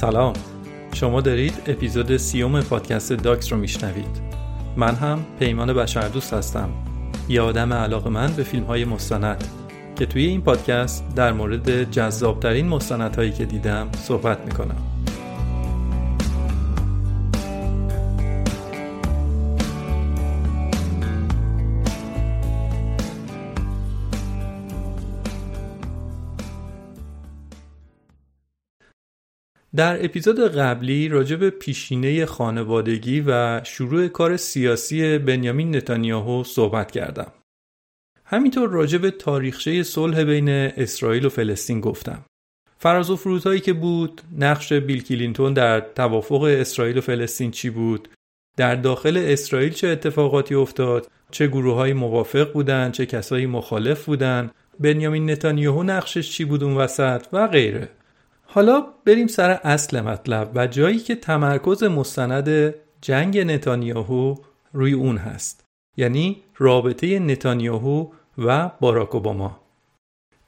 سلام. شما دارید اپیزود سیوم پادکست داکس رو میشنوید. من هم پیمان بشردوست هستم. یه آدم علاقه من به فیلم های مستند که توی این پادکست در مورد جذابترین مستندهایی که دیدم صحبت می‌کنم. در اپیزود قبلی راجع به پیشینه خانوادگی و شروع کار سیاسی بنیامین نتانیاهو صحبت کردم. همینطور راجع به تاریخچه صلح بین اسرائیل و فلسطین گفتم. فراز و فرودهایی که بود، نقش بیل کلینتون در توافق اسرائیل و فلسطین چی بود، در داخل اسرائیل چه اتفاقاتی افتاد، چه گروه های موافق بودن، چه کسایی مخالف بودن، بنیامین نتانیاهو نقشش چی بود اون وسط و غیره. حالا بریم سر اصل مطلب و جایی که تمرکز مستند جنگ نتانیاهو روی اون هست یعنی رابطه نتانیاهو و باراک اوباما.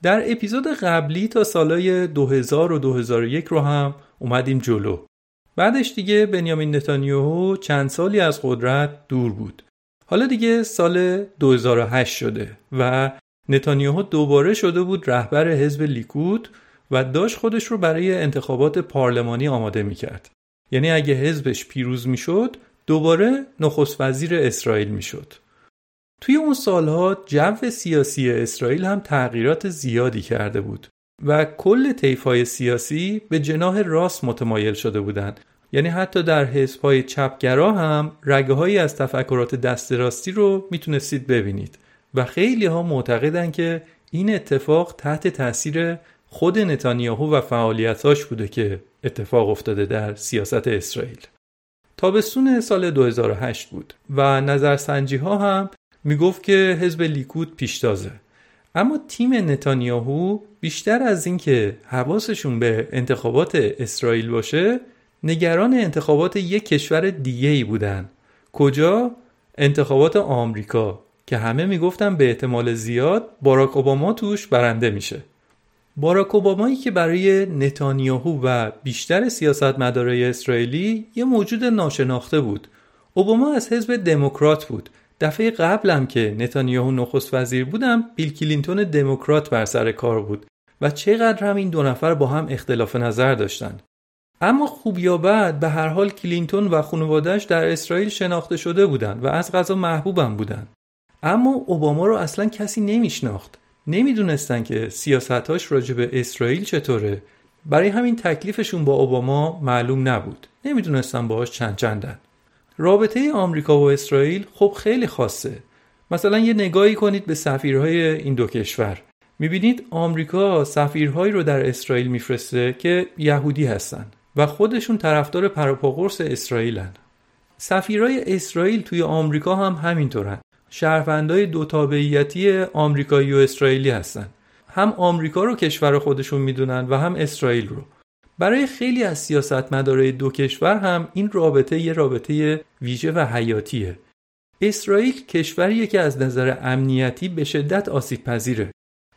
در اپیزود قبلی تا سالای 2000 و 2001 رو هم اومدیم جلو. بعدش دیگه بنیامین نتانیاهو چند سالی از قدرت دور بود. حالا دیگه سال 2008 شده و نتانیاهو دوباره شده بود رهبر حزب لیکود و داشت خودش رو برای انتخابات پارلمانی آماده می کرد. یعنی اگه حزبش پیروز می شد دوباره نخست وزیر اسرائیل می شد. توی اون سالها جو سیاسی اسرائیل هم تغییرات زیادی کرده بود و کل طیف‌های سیاسی به جناح راست متمایل شده بودند. یعنی حتی در حزب‌های چپگرا هم رگه هایی از تفکرات دست راستی رو می‌تونستید ببینید و خیلی ها معتقدن که این اتفاق تحت تاثیر خود نتانیاهو و فعالیتاش بوده که اتفاق افتاده در سیاست اسرائیل. تابستون سال 2008 بود و نظرسنجی ها هم می‌گفت که حزب لیکود پیشتازه. اما تیم نتانیاهو بیشتر از اینکه حواسشون به انتخابات اسرائیل باشه نگران انتخابات یک کشور دیگه ای بودن. کجا؟ انتخابات آمریکا که همه می‌گفتن به احتمال زیاد باراک اوباما توش برنده میشه. باراک اوبامایی که برای نتانیاهو و بیشتر سیاستمدارای اسرائیلی یه موجود ناشناخته بود. اوباما از حزب دموکرات بود. دفعه قبلم که نتانیاهو نخست وزیر بودم بیل کلینتون دموکرات بر سر کار بود و چقدر هم این دو نفر با هم اختلاف نظر داشتن. اما خوب یا بد به هر حال کلینتون و خانوادهش در اسرائیل شناخته شده بودند و از غذا محبوبم بودند. اما اوباما رو اصلا کسی نمیشناخت. نمی‌دونستن که سیاستاش راجع به اسرائیل چطوره. برای همین تکلیفشون با اوباما معلوم نبود. نمی‌دونستن باهاش چند چندن. رابطه آمریکا و اسرائیل خب خیلی خاصه. مثلا یه نگاهی کنید به سفیرهای این دو کشور. می‌بینید آمریکا سفیرهایی رو در اسرائیل میفرسته که یهودی هستن و خودشون طرفدار پروپاگورس اسرائیلن. سفیرهای اسرائیل توی آمریکا هم همینطورن. شهروندای دو تابعیتی آمریکایی و اسرائیلی هستن. هم آمریکا رو کشور خودشون می‌دونن و هم اسرائیل رو. برای خیلی از سیاستمدارای دو کشور هم این رابطه یه رابطه ویژه و حیاتیه. اسرائیل کشوریه که از نظر امنیتی به شدت آسیب پذیره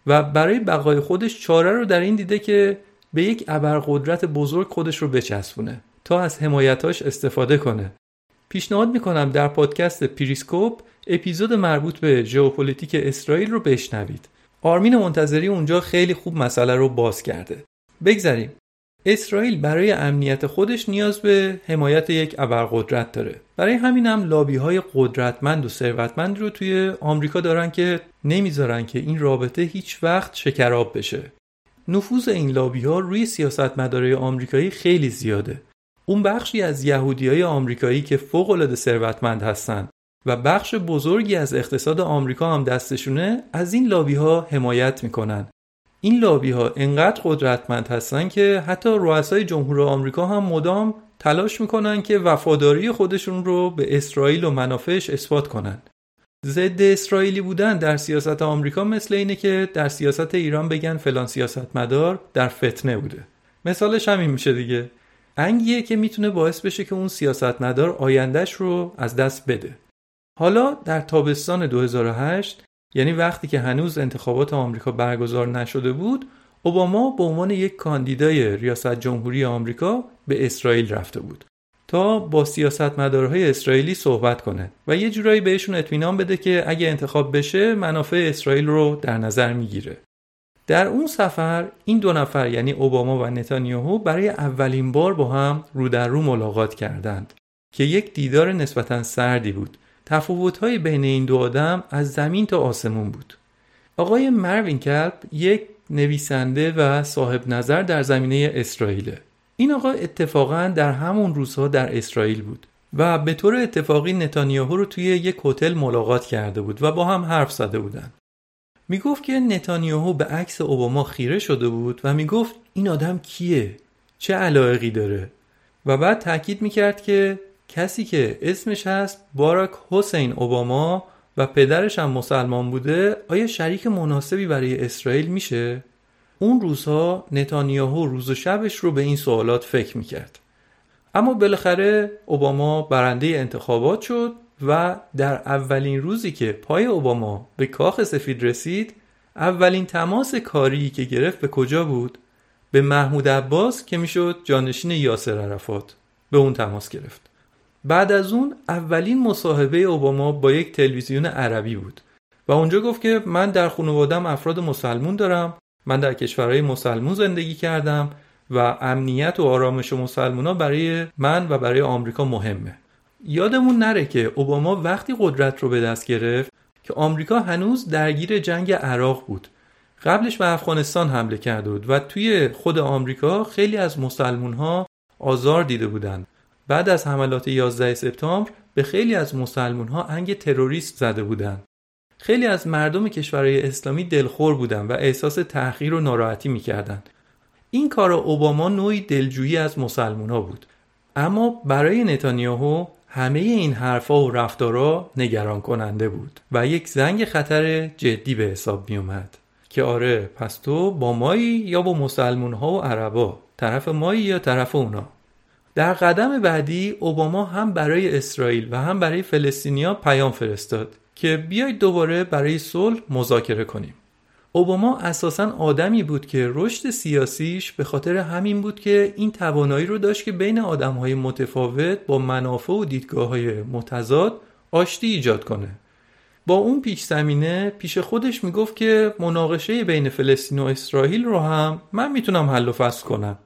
و برای بقای خودش چاره رو در این دیده که به یک ابرقدرت بزرگ خودش رو بچسبونه تا از حمایتاش استفاده کنه. پیشنهاد می‌کنم در پادکست پریسکوپ اپیزود مربوط به ژئوپلیتیک اسرائیل رو بشنوید. آرمین منتظری اونجا خیلی خوب مسئله رو باز کرده. بگذریم. اسرائیل برای امنیت خودش نیاز به حمایت یک ابرقدرت داره. برای همین هم لابی های قدرتمند و ثروتمند رو توی آمریکا دارن که نمی‌ذارن که این رابطه هیچ وقت شکراب بشه. نفوذ این لابی ها روی سیاستمدارای آمریکایی خیلی زیاده. اون بخشی از یهودی های آمریکایی که فوق العاده ثروتمند هستن و بخش بزرگی از اقتصاد آمریکا هم دستشونه از این لابی ها حمایت می‌کنن. این لابی ها انقدر قدرتمند هستن که حتی رؤسای جمهور آمریکا هم مدام تلاش می‌کنن که وفاداری خودشون رو به اسرائیل و منافعش اثبات کنن. ضد اسرائیلی بودن در سیاست آمریکا مثل اینه که در سیاست ایران بگن فلان سیاست مدار در فتنه بوده. مثالش همین میشه دیگه. انگیه که می‌تونه باعث بشه که اون سیاست مدار آیندهش رو از دست بده. حالا در تابستان 2008 یعنی وقتی که هنوز انتخابات آمریکا برگزار نشده بود اوباما به عنوان یک کاندیدای ریاست جمهوری آمریکا به اسرائیل رفته بود تا با سیاستمدارهای اسرائیلی صحبت کنه و یه جورایی بهشون اطمینان بده که اگه انتخاب بشه منافع اسرائیل رو در نظر می‌گیره. در اون سفر این دو نفر یعنی اوباما و نتانیاهو برای اولین بار با هم رو در رو ملاقات کردند که یک دیدار نسبتا سردی بود. تفاوت‌های بین این دو آدم از زمین تا آسمون بود. آقای مروین کلب یک نویسنده و صاحب نظر در زمینه اسرائیل. این آقا اتفاقا در همون روزها در اسرائیل بود و به طور اتفاقی نتانیاهو رو توی یک هتل ملاقات کرده بود و با هم حرف زده بودن. می گفت که نتانیاهو به عکس اوباما خیره شده بود و می گفت این آدم کیه؟ چه علایقی داره؟ و بعد تاکید می کرد که کسی که اسمش هست باراک حسین اوباما و پدرش هم مسلمان بوده آیا شریک مناسبی برای اسرائیل میشه؟ اون روزها نتانیاهو روز و شبش رو به این سوالات فکر می‌کرد اما بالاخره اوباما برنده انتخابات شد و در اولین روزی که پای اوباما به کاخ سفید رسید اولین تماس کاری که گرفت به کجا بود؟ به محمود عباس که می‌شد جانشین یاسر عرفات. به اون تماس گرفت. بعد از اون اولین مصاحبه اوباما با یک تلویزیون عربی بود. و اونجا گفت که من در خانوادم افراد مسلمون دارم من در کشورهای مسلمون زندگی کردم و امنیت و آرامش مسلمونا برای من و برای آمریکا مهمه. یادمون نره که اوباما وقتی قدرت رو به دست گرفت که آمریکا هنوز درگیر جنگ عراق بود. قبلش به افغانستان حمله کرده بود و توی خود آمریکا خیلی از مسلمون ها آزار دیده بودند. بعد از حملات 11 سپتامبر به خیلی از مسلمون ها انگ تروریست زده بودند. خیلی از مردم کشورهای اسلامی دلخور بودند و احساس تحقیر و ناراحتی می‌کردند. این کار اوباما نوعی دلجویی از مسلمون ها بود. اما برای نتانیاهو همه این حرفا و رفتارا نگران کننده بود و یک زنگ خطر جدی به حساب می اومد که آره پس تو با مایی یا با مسلمون ها و عربا؟ طرف مایی یا طرف اونا؟ در قدم بعدی اوباما هم برای اسرائیل و هم برای فلسطینیا پیام فرستاد که بیایید دوباره برای صلح مذاکره کنیم. اوباما اساسا آدمی بود که رشد سیاسیش به خاطر همین بود که این توانایی رو داشت که بین آدمهای متفاوت با منافع و دیدگاه های متضاد آشتی ایجاد کنه. با اون پیش زمینه پیش خودش می‌گفت که مناقشه بین فلسطین و اسرائیل رو هم من می‌تونم حل و فصل کنم.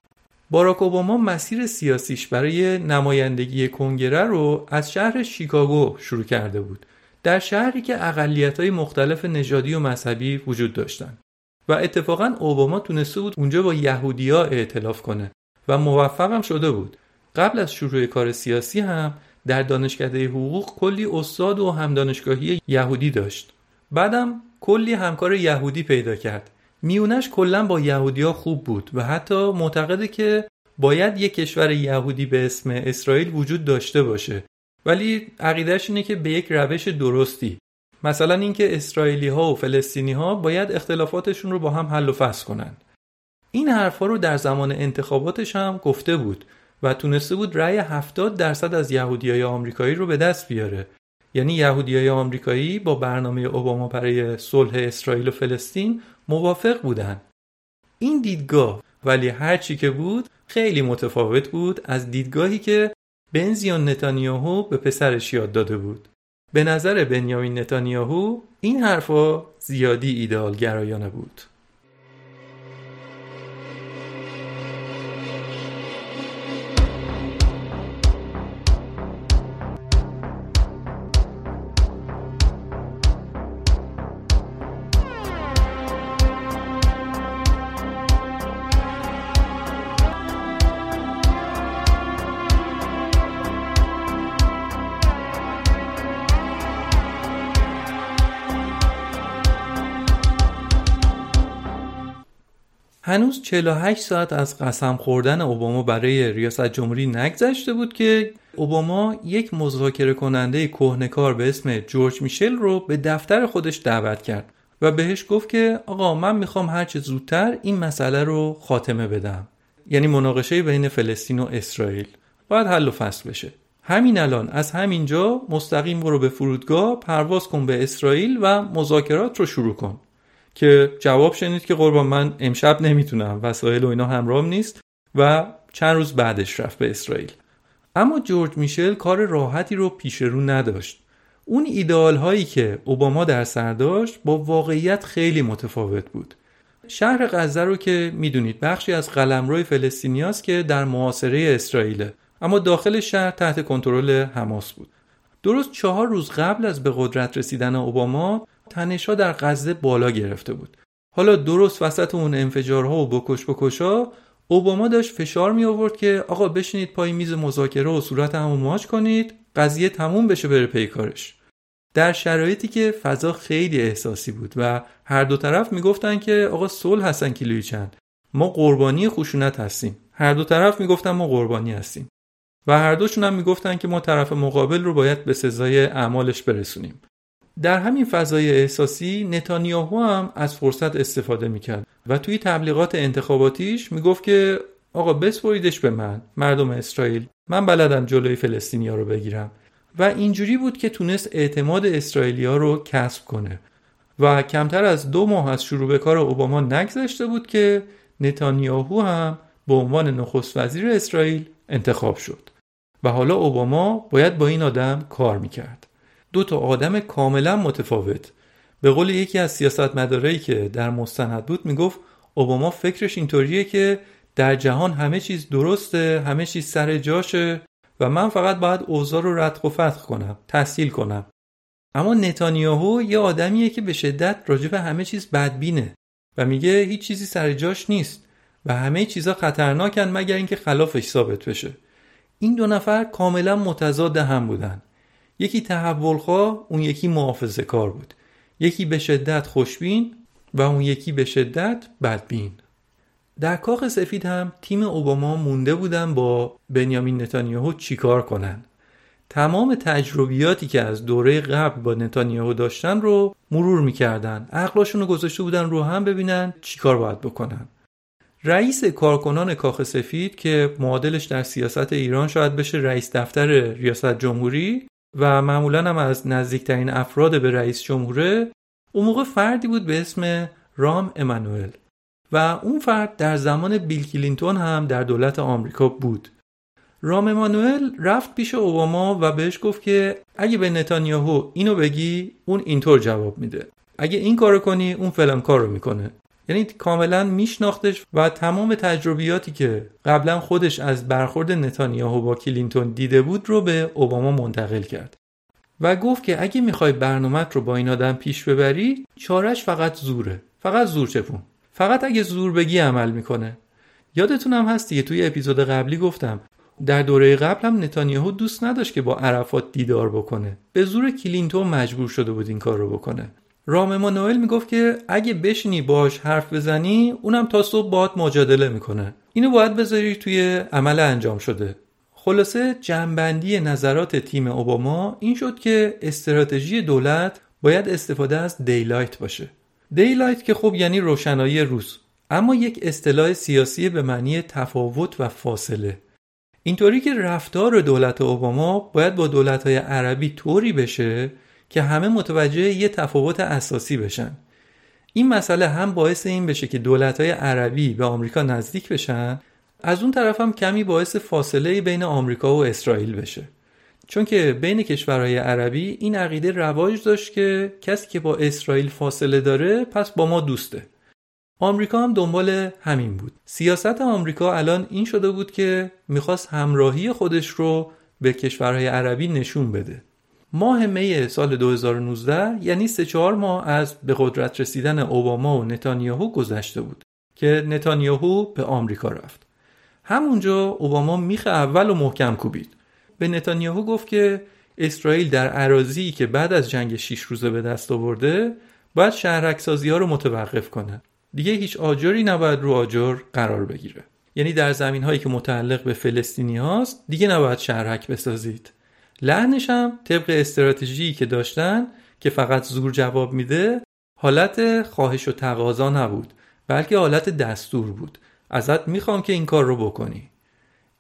باراک اوباما مسیر سیاسیش برای نمایندگی کنگره رو از شهر شیکاگو شروع کرده بود. در شهری که اقلیت های مختلف نژادی و مذهبی وجود داشتند. و اتفاقا اوباما تونسته بود اونجا با یهودیا ائتلاف کنه و موفقم شده بود. قبل از شروع کار سیاسی هم در دانشکده حقوق کلی استاد و هم دانشگاهی یهودی داشت. بعدم کلی همکار یهودی پیدا کرد. میونش کلا با یهودیا خوب بود و حتی معتقده که باید یک کشور یهودی به اسم اسرائیل وجود داشته باشه. ولی عقیدهش اینه که به یک روش درستی. مثلا اینکه اسرائیلی ها و فلسطینی ها باید اختلافاتشون رو با هم حل و فصل کنن. این حرفا رو در زمان انتخاباتش هم گفته بود و تونسته بود رأی 70 درصد از یهودیای آمریکایی رو به دست بیاره. یعنی یهودیای آمریکایی با برنامه اوباما برای صلح اسرائیل و فلسطین موافق بودن. این دیدگاه ولی هرچی که بود خیلی متفاوت بود از دیدگاهی که بنزیان نتانیاهو به پسرش یاد داده بود. به نظر بنیامین نتانیاهو این حرفا زیادی ایدئال گرایانه بود. هنوز 48 ساعت از قسم خوردن اوباما برای ریاست جمهوری نگذشته بود که اوباما یک مذاکره کننده کهنکار به اسم جورج میشل رو به دفتر خودش دعوت کرد و بهش گفت که آقا من می‌خوام هرچه زودتر این مسئله رو خاتمه بدم. یعنی مناقشه بین فلسطین و اسرائیل. باید حل و فصل بشه. همین الان از همینجا مستقیم برو به فرودگاه پرواز کن به اسرائیل و مذاکرات رو شروع کن. که جواب شنید که قربان من امشب نمی‌تونم وسایل و اینا همراهم نیست و چند روز بعدش رفت به اسرائیل. اما جورج میشل کار راحتی رو پیش رو نداشت. اون ایدئال هایی که اوباما در سر داشت با واقعیت خیلی متفاوت بود. شهر غزه رو که می‌دونید بخشی از قلمرو فلسطینیاست که در معاصره اسرائیله اما داخل شهر تحت کنترل حماس بود. درست چهار روز قبل از به قدرت رسیدن اوباما تنشا در غزه بالا گرفته بود. حالا درست وسط اون انفجارها و بکش بکشا اوباما داشت فشار می آورد که آقا بشینید پای میز مذاکره و صورت همون ماچ کنید قضیه تموم بشه بره پیکارش در شرایطی که فضا خیلی احساسی بود و هر دو طرف می‌گفتن که آقا صلح هستن کیلویی چند ما قربانی خشونت هستیم. هر دو طرف می‌گفتن ما قربانی هستیم. و هر دوشون هم می‌گفتن که ما طرف مقابل رو باید به سزای اعمالش برسونیم. در همین فضای احساسی نتانیاهو هم از فرصت استفاده می‌کرد و توی تبلیغات انتخاباتیش می‌گفت که آقا بسپریدش به من مردم اسرائیل. من بلدم جلوی فلسطینیا رو بگیرم. و اینجوری بود که تونست اعتماد اسرائیلیا رو کسب کنه. و کمتر از دو ماه از شروع به کار اوباما نگذشته بود که نتانیاهو هم به عنوان نخست وزیر اسرائیل انتخاب شد. و حالا اوباما باید با این آدم کار می‌کرد. دو تا آدم کاملا متفاوت. به قول یکی از سیاستمدارایی که در مستند بود می‌گفت اوباما فکرش اینطوریه که در جهان همه چیز درسته همه چیز سر جاشه و من فقط باید اوضاع رو ردخ و فتح کنم تحصیل کنم. اما نتانیاهو یه آدمیه که به شدت راجع به همه چیز بدبینه و میگه هیچ چیزی سر جاش نیست و همه چیزا خطرناکن مگر اینکه خلافش ثابت بشه. این دو نفر کاملا متضاد هم بودن. یکی تحولخواه اون یکی محافظه کار بود. یکی به شدت خوشبین و اون یکی به شدت بدبین. در کاخ سفید هم تیم اوباما مونده بودن با بنیامین نتانیاهو چیکار کنن. تمام تجربیاتی که از دوره قبل با نتانیاهو داشتن رو مرور می‌کردن. عقلاشون رو گذاشته بودن رو هم ببینن چیکار باید بکنن. رئیس کارکنان کاخ سفید که معادلش در سیاست ایران شاید بشه رئیس دفتر ریاست جمهوری و معمولا هم از نزدیکترین افراد به رئیس جمهوره اون موقع فردی بود به اسم رام امانوئل. و اون فرد در زمان بیل کلینتون هم در دولت آمریکا بود. رام امانوئل رفت پیش اوباما و بهش گفت که اگه به نتانیاهو اینو بگی اون اینطور جواب میده. اگه این کارو کنی اون فلان کارو می‌کنه. یعنی کاملا میشناختش و تمام تجربیاتی که قبلا خودش از برخورد نتانیاهو با کلینتون دیده بود رو به اوباما منتقل کرد. و گفت که اگه می‌خوای برنامت رو با این آدم پیش ببری چارش فقط زوره. فقط زور چپون. فقط اگه زور بگی عمل می‌کنه. یادتونم هست دیگه توی اپیزود قبلی گفتم. در دوره قبل هم نتانیاهو دوست نداشت که با عرفات دیدار بکنه. به زور کلینتون مجبور شده بود این کار رو بکنه. رام امانوئل می‌گفت که اگه بشینی باش حرف بزنی اونم تا صبح باهات مجادله می‌کنه. اینو باید بذاری توی عمل انجام شده. خلاصه جمع‌بندی نظرات تیم اوباما این شد که استراتژی دولت باید استفاده از daylight باشه. daylight که خب یعنی روشنایی روز اما یک اصطلاح سیاسی به معنی تفاوت و فاصله. اینطوری که رفتار دولت اوباما باید با دولت‌های عربی طوری بشه که همه متوجه یه تفاوت اساسی بشن. این مسئله هم باعث این بشه که دولت‌های عربی به آمریکا نزدیک بشن از اون طرف هم کمی باعث فاصله بین آمریکا و اسرائیل بشه. چون که بین کشورهای عربی این عقیده رواج داشت که کسی که با اسرائیل فاصله داره پس با ما دوسته. آمریکا هم دنبال همین بود. سیاست آمریکا الان این شده بود که می‌خواست همراهی خودش رو به کشورهای عربی نشون بده. ماه می سال 2019 یعنی سه چهار ماه از به قدرت رسیدن اوباما و نتانیاهو گذشته بود که نتانیاهو به آمریکا رفت. همونجا اوباما میخ اول و محکم کوبید. به نتانیاهو گفت که اسرائیل در عراضی که بعد از جنگ شیش روزه به دست آورده باید شهرکسازی ها رو متوقف کنه. دیگه هیچ آجری نباید رو آجر قرار بگیره. یعنی در زمین هایی که متعلق به فلسطینی هاست دیگه نباید شهرک بسازید. لحنش هم طبق استراتژی که داشتن که فقط زور جواب میده حالت خواهش و تقاضا نبود بلکه حالت دستور بود. ازت می‌خوام که این کار رو بکنی.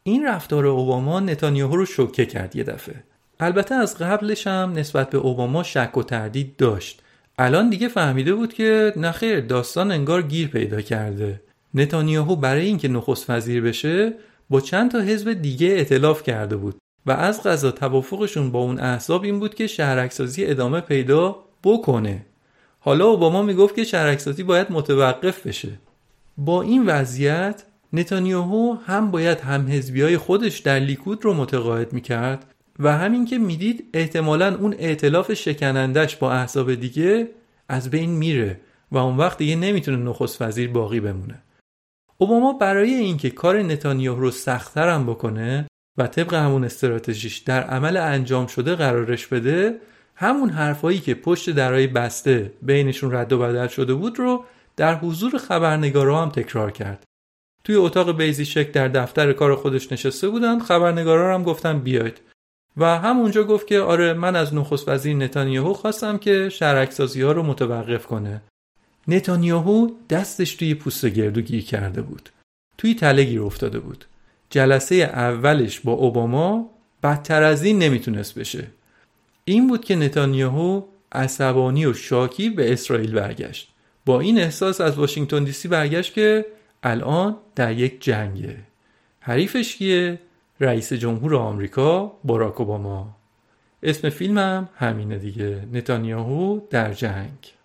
این رفتار اوباما نتانیاهو رو شوکه کرد یه دفعه. البته از قبلش هم نسبت به اوباما شک و تردید داشت. الان دیگه فهمیده بود که نخیر داستان انگار گیر پیدا کرده. نتانیاهو برای اینکه نخست وزیر بشه با چند تا حزب دیگه ائتلاف کرده بود. و از غذا توافقشون با اون احزاب این بود که شهرکسازی ادامه پیدا بکنه. حالا اوباما می‌گفت که شهرکسازی باید متوقف بشه. با این وضعیت نتانیاهو هم باید هم های خودش در لیکود رو متقاعد می‌کرد و همین که می‌دید احتمالا اون ائتلاف شکنندش با احزاب دیگه از بین میره و اون وقت دیگه نمی‌تونه نخست وزیر باقی بمونه. اوباما برای اینکه کار نتانیاهو رو سختتر هم بکنه و طبق همون استراتژیش در عمل انجام شده قرارش بده همون حرفایی که پشت درای بسته بینشون رد و بدل شده بود رو در حضور خبرنگارا هم تکرار کرد. توی اتاق بیزی شک در دفتر کار خودش نشسته بودن خبرنگارا هم گفتن بیاید. و همونجا گفت که آره من از نخست وزیر نتانیاهو خواستم که شهرکسازی ها رو متوقف کنه. نتانیاهو دستش توی پوست گردو گیر کرده بود. توی تله گیر افتاده بود. جلسه اولش با اوباما بدتر از این نمی‌تونست بشه. این بود که نتانیاهو عصبانی و شاکی به اسرائیل برگشت. با این احساس از واشنگتن دی سی برگشت که الان در یک جنگه. حریفش کیه؟ رئیس جمهور آمریکا باراک اوباما. اسم فیلمم همینه دیگه. نتانیاهو در جنگ.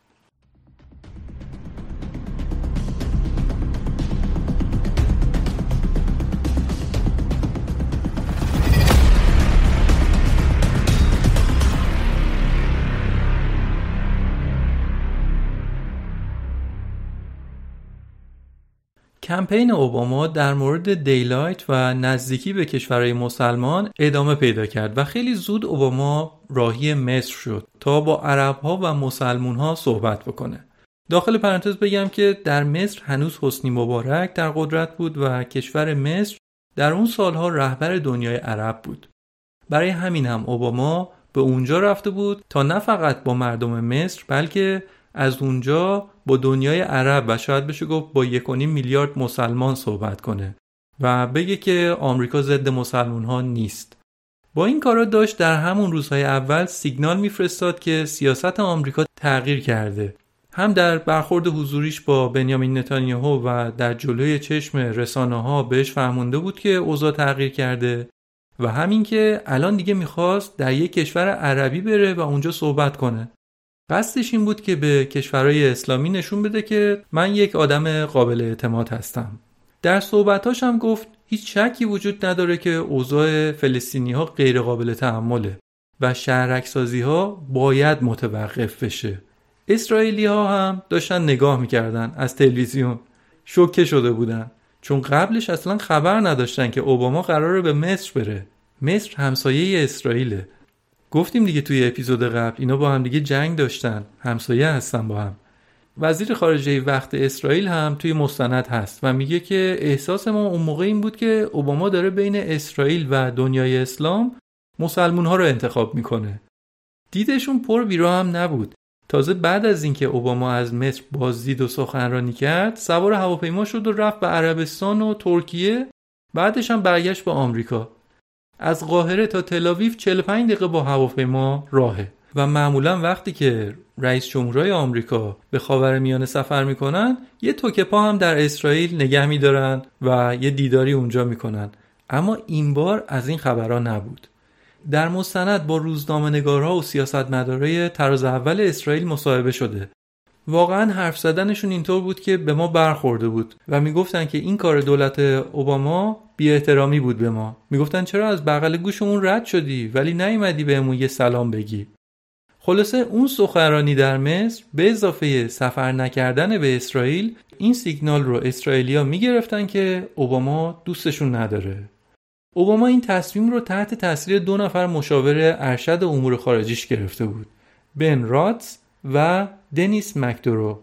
کمپین اوباما در مورد دیلایت و نزدیکی به کشورهای مسلمان ادامه پیدا کرد و خیلی زود اوباما راهی مصر شد تا با عرب ها و مسلمون ها صحبت بکنه. داخل پرانتز بگم که در مصر هنوز حسنی مبارک در قدرت بود و کشور مصر در اون سالها رهبر دنیای عرب بود. برای همین هم اوباما به اونجا رفته بود تا نه فقط با مردم مصر بلکه از اونجا با دنیای عرب و شاید بشه گفت با یک میلیارد مسلمان صحبت کنه و بگه که آمریکا ضد مسلمان ها نیست. با این کارا داشت در همون روزهای اول سیگنال میفرستاد که سیاست آمریکا تغییر کرده. هم در برخورد حضوریش با بنیامین نتانیاهو و در جلوی چشم رسانه ها بهش فهمونده بود که اوضاع تغییر کرده و همین که الان دیگه می‌خواست در یک کشور عربی بره و اونجا صحبت کنه. قصدش این بود که به کشورهای اسلامی نشون بده که من یک آدم قابل اعتماد هستم. در صحبتاش هم گفت هیچ شکی وجود نداره که اوضاع فلسطینی ها غیر قابل تحمله و شهرکسازی ها باید متوقف بشه. اسرائیلی ها هم داشتن نگاه می‌کردن از تلویزیون. شوکه شده بودن. چون قبلش اصلا خبر نداشتن که اوباما قراره به مصر بره. مصر همسایه اسرائیله. گفتیم دیگه توی اپیزود قبل اینا با هم دیگه جنگ داشتن. همسایه هستن با هم. وزیر خارجه وقت اسرائیل هم توی مستند هست و میگه که احساس ما اون موقع این بود که اوباما داره بین اسرائیل و دنیای اسلام مسلمون ها رو انتخاب می‌کنه. دیدشون پر بیرا هم نبود. تازه بعد از اینکه اوباما از مصر بازدید و سخنرانی کرد سوار هواپیما شد و رفت به عربستان و ترکیه بعدش هم برگشت به آمریکا. از قاهره تا تلاویف 45 دقیقه با هواپیما راهه. و معمولا وقتی که رئیس جمهورای آمریکا به خاور میانه سفر می‌کنن یه توکه پا هم در اسرائیل نگه میدارن و یه دیداری اونجا می‌کنن. اما این بار از این خبرها نبود. در مستند با روزنامه نگارها و سیاستمدارای تراز اول اسرائیل مصاحبه شده. واقعا حرف زدنشون اینطور بود که به ما برخورده بود و می‌گفتن که این کار دولت اوباما بی احترامی بود به ما. می‌گفتن چرا از بغل گوشمون رد شدی ولی نیومدی بهمون یه سلام بگی. خلاصه اون سخنرانی در مصر به اضافه سفر نکردن به اسرائیل این سیگنال رو اسرائیلیا می‌گرفتن که اوباما دوستشون نداره. اوباما این تصمیم رو تحت تاثیر دو نفر مشاور ارشد امور خارجیش گرفته بود. بن راتس و دنیس مکدورو.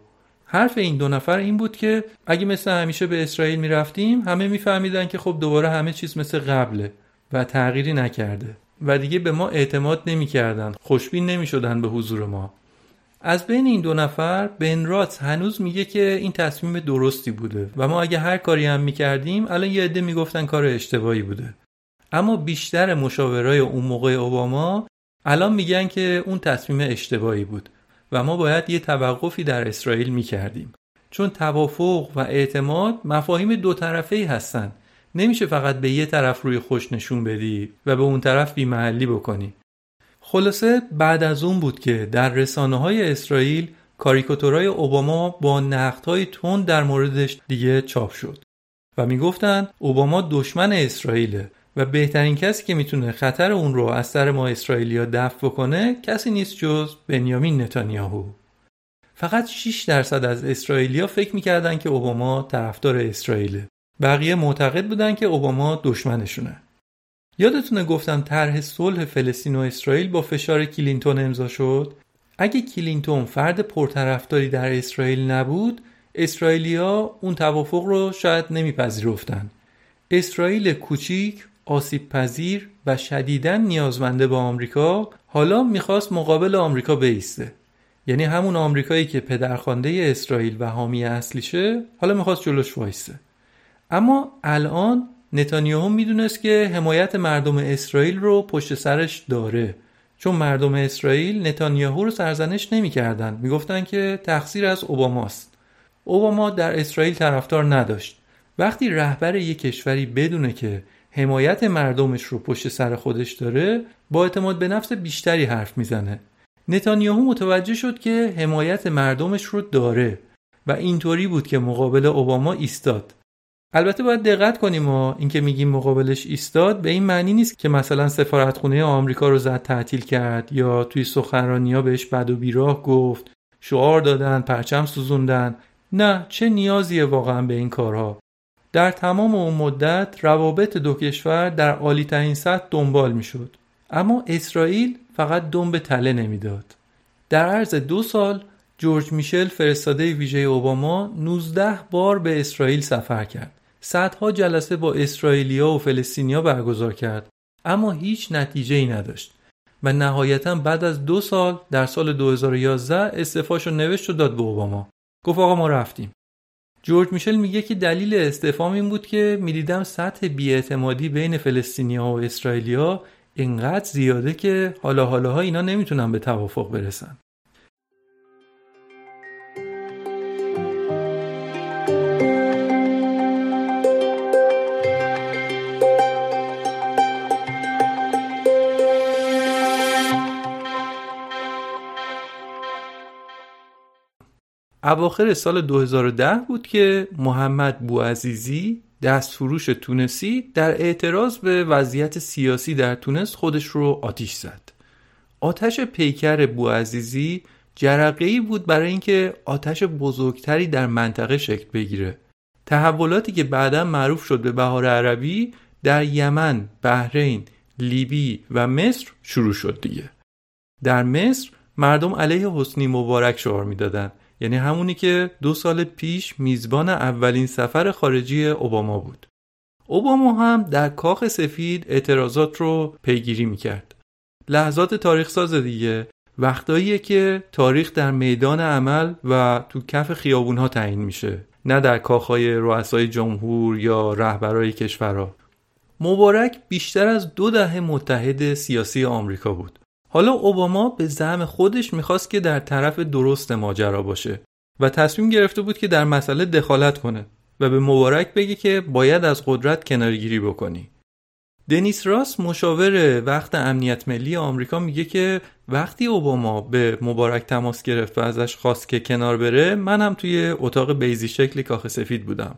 حرف این دو نفر این بود که اگه مثل همیشه به اسرائیل می‌رفتیم همه میفهمیدن که خب دوباره همه چیز مثل قبله و تغییری نکرده و دیگه به ما اعتماد نمی‌کردن خوشبین نمی‌شدن به حضور ما. از بین این دو نفر بن راتس هنوز میگه که این تصمیم درستی بوده و ما اگه هر کاری هم می‌کردیم الان یه عده می‌گفتن کار اشتباهی بوده. اما بیشتر مشاورای اون موقع اوباما الان میگن که اون تصمیم اشتباهی بود. و ما باید یه توقفی در اسرائیل می‌کردیم. چون توافق و اعتماد مفاهیم دو طرفه ای هستن نمیشه فقط به یه طرف روی خوش نشون بدی و به اون طرف بیمحلی بکنی. خلاصه بعد از اون بود که در رسانه های اسرائیل کاریکاتورای اوباما با نقدهای تند در موردش دیگه چاپ شد. و می‌گفتند اوباما دشمن اسرائیله و بهترین کسی که می‌تونه خطر اون رو از سر ما اسرائیلیا دفع بکنه کسی نیست جز بنیامین نتانیاهو. فقط 6 درصد از اسرائیلیا فکر می‌کردن که اوباما طرفدار اسرائیله. بقیه معتقد بودن که اوباما دشمنشونه. یادتونه گفتم طرح صلح فلسطین و اسرائیل با فشار کلینتون امضا شد؟ اگه کلینتون فرد پرطرفداری در اسرائیل نبود اسرائیلیا اون توافق رو شاید نمیپذیرفتن. اسرائیل کوچیک آسیب پذیر و شدیداً نیازمنده به آمریکا حالا می‌خواست مقابل آمریکا بیسته. یعنی همون آمریکایی که پدرخوانده اسرائیل و حامی اصلیشه حالا می‌خواست جلوش وایسته اما الان نتانیاهو می‌دونست که حمایت مردم اسرائیل رو پشت سرش داره. چون مردم اسرائیل نتانیاهو رو سرزنش نمی‌کردن. می‌گفتن که تقصیر از اوباماست اوباما در اسرائیل طرفدار نداشت. وقتی رهبر یک کشوری بدونه که حمایت مردمش رو پشت سر خودش داره با اعتماد به نفس بیشتری حرف می‌زنه. نتانیاهو متوجه شد که حمایت مردمش رو داره و اینطوری بود که مقابل اوباما ایستاد. البته باید دقت کنیم و اینکه میگیم مقابلش ایستاد به این معنی نیست که مثلا سفارتخونه آمریکا رو زد تعطیل کرد یا توی سخنرانی‌ها بهش بد و بیراه گفت شعار دادن پرچم سوزوندن. نه چه نیازیه واقعا به این کارها؟ در تمام اون مدت روابط دو کشور در عالی ترین سطح دنبال می‌شد. اما اسرائیل فقط دم به تله نمی‌داد. در عرض دو سال جورج میشل فرستاده ویژه اوباما 19 بار به اسرائیل سفر کرد. صدها جلسه با اسرائیلیا و فلسطینیا برگزار کرد. اما هیچ نتیجه ای نداشت و نهایتا بعد از دو سال در سال 2011 استعفاشو نوشت و داد به اوباما. گفت آقا ما رفتیم. جورج میشل میگه که دلیل استعفام این بود که می‌دیدم سطح بیاعتمادی بین فلسطینیا و اسرائیلیا اینقدر زیاده که حالا حالاها اینا نمی‌تونن به توافق برسن. اواخر سال 2010 بود که محمد بوعزیزی دستفروش تونسی در اعتراض به وضعیت سیاسی در تونس خودش رو آتیش زد. آتش پیکر بوعزیزی جرقه بود برای اینکه آتش بزرگتری در منطقه شکل بگیره. تحولاتی که بعدا معروف شد به بهار عربی در یمن، بحرین، لیبی و مصر شروع شد دیگه. در مصر مردم علیه حسنی مبارک شعار می‌دادند یعنی همونی که دو سال پیش میزبان اولین سفر خارجی اوباما بود. اوباما هم در کاخ سفید اعتراضات رو پیگیری می‌کرد. لحظات تاریخ ساز دیگه وقتاییه که تاریخ در میدان عمل و تو کف خیابون ها تعیین میشه نه در کاخهای رؤسای جمهور یا رهبرای کشورها. مبارک بیشتر از دو دهه متحد سیاسی آمریکا بود. حالا اوباما به زعم خودش می‌خواست که در طرف درست ماجرا باشه و تصمیم گرفته بود که در مسئله دخالت کنه و به مبارک بگه که باید از قدرت کنارگیری بکنی. دنیس راس مشاور وقت امنیت ملی آمریکا میگه که وقتی اوباما به مبارک تماس گرفت و ازش خواست که کنار بره منم توی اتاق بیزی شکلی کاخ سفید بودم.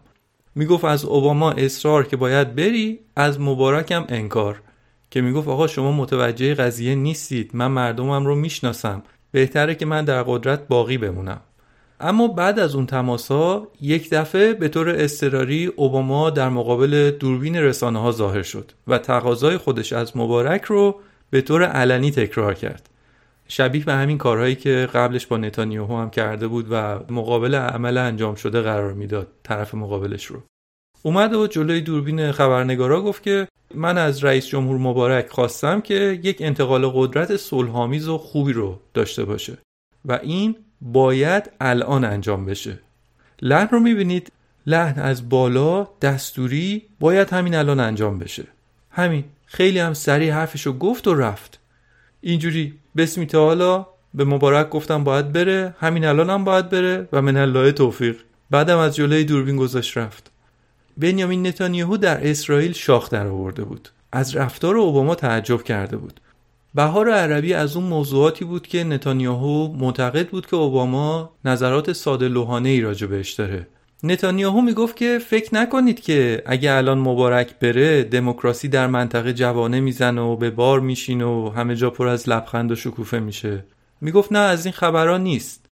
می‌گفت از اوباما اصرار که باید بری از مبارکم انکار. که می‌گفت آقا شما متوجه قضیه نیستید من مردمم رو می‌شناسم. بهتره که من در قدرت باقی بمونم. اما بعد از اون تماس ها یک دفعه به طور اضطراری اوباما در مقابل دوربین رسانه ها ظاهر شد و تقاضای خودش از مبارک رو به طور علنی تکرار کرد. شبیه به همین کارهایی که قبلش با نتانیاهو هم کرده بود و مقابل عمل انجام شده قرار می‌داد طرف مقابلش رو. اومد و جلوی دوربین خبرنگارا گفت که من از رئیس جمهور مبارک خواستم که یک انتقال قدرت صلحآمیز و خوبی رو داشته باشه و این باید الان انجام بشه. لحن رو می‌بینید. لحن از بالا دستوری باید همین الان انجام بشه. همین. خیلی هم سریع حرفشو گفت و رفت. اینجوری. بسمی حالا به مبارک گفتم باید بره. همین الان هم باید بره و من الله توفیق. بعدم از جلوی دوربین گذاشت رفت. بنیامین نتانیاهو در اسرائیل شاخ در آورده بود. از رفتار اوباما تعجب کرده بود. بهار عربی از اون موضوعاتی بود که نتانیاهو معتقد بود که اوباما نظرات ساده لوحانه ای راجع بهش داره. نتانیاهو می‌گفت که فکر نکنید که اگه الان مبارک بره دموکراسی در منطقه جوانه می‌زنه و به بار میشینه و همه جا پر از لبخند و شکوفه میشه. می‌گفت نه از این خبران نیست.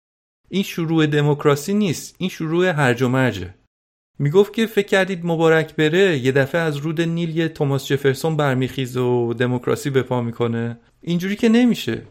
این شروع دموکراسی نیست. این شروع هرج و مرجه. می‌گفت که فکر کردید مبارک بره یه دفعه از رود نیل یه توماس جفرسون برمیخیز و دموکراسی به پا می‌کنه. اینجوری که نمیشه.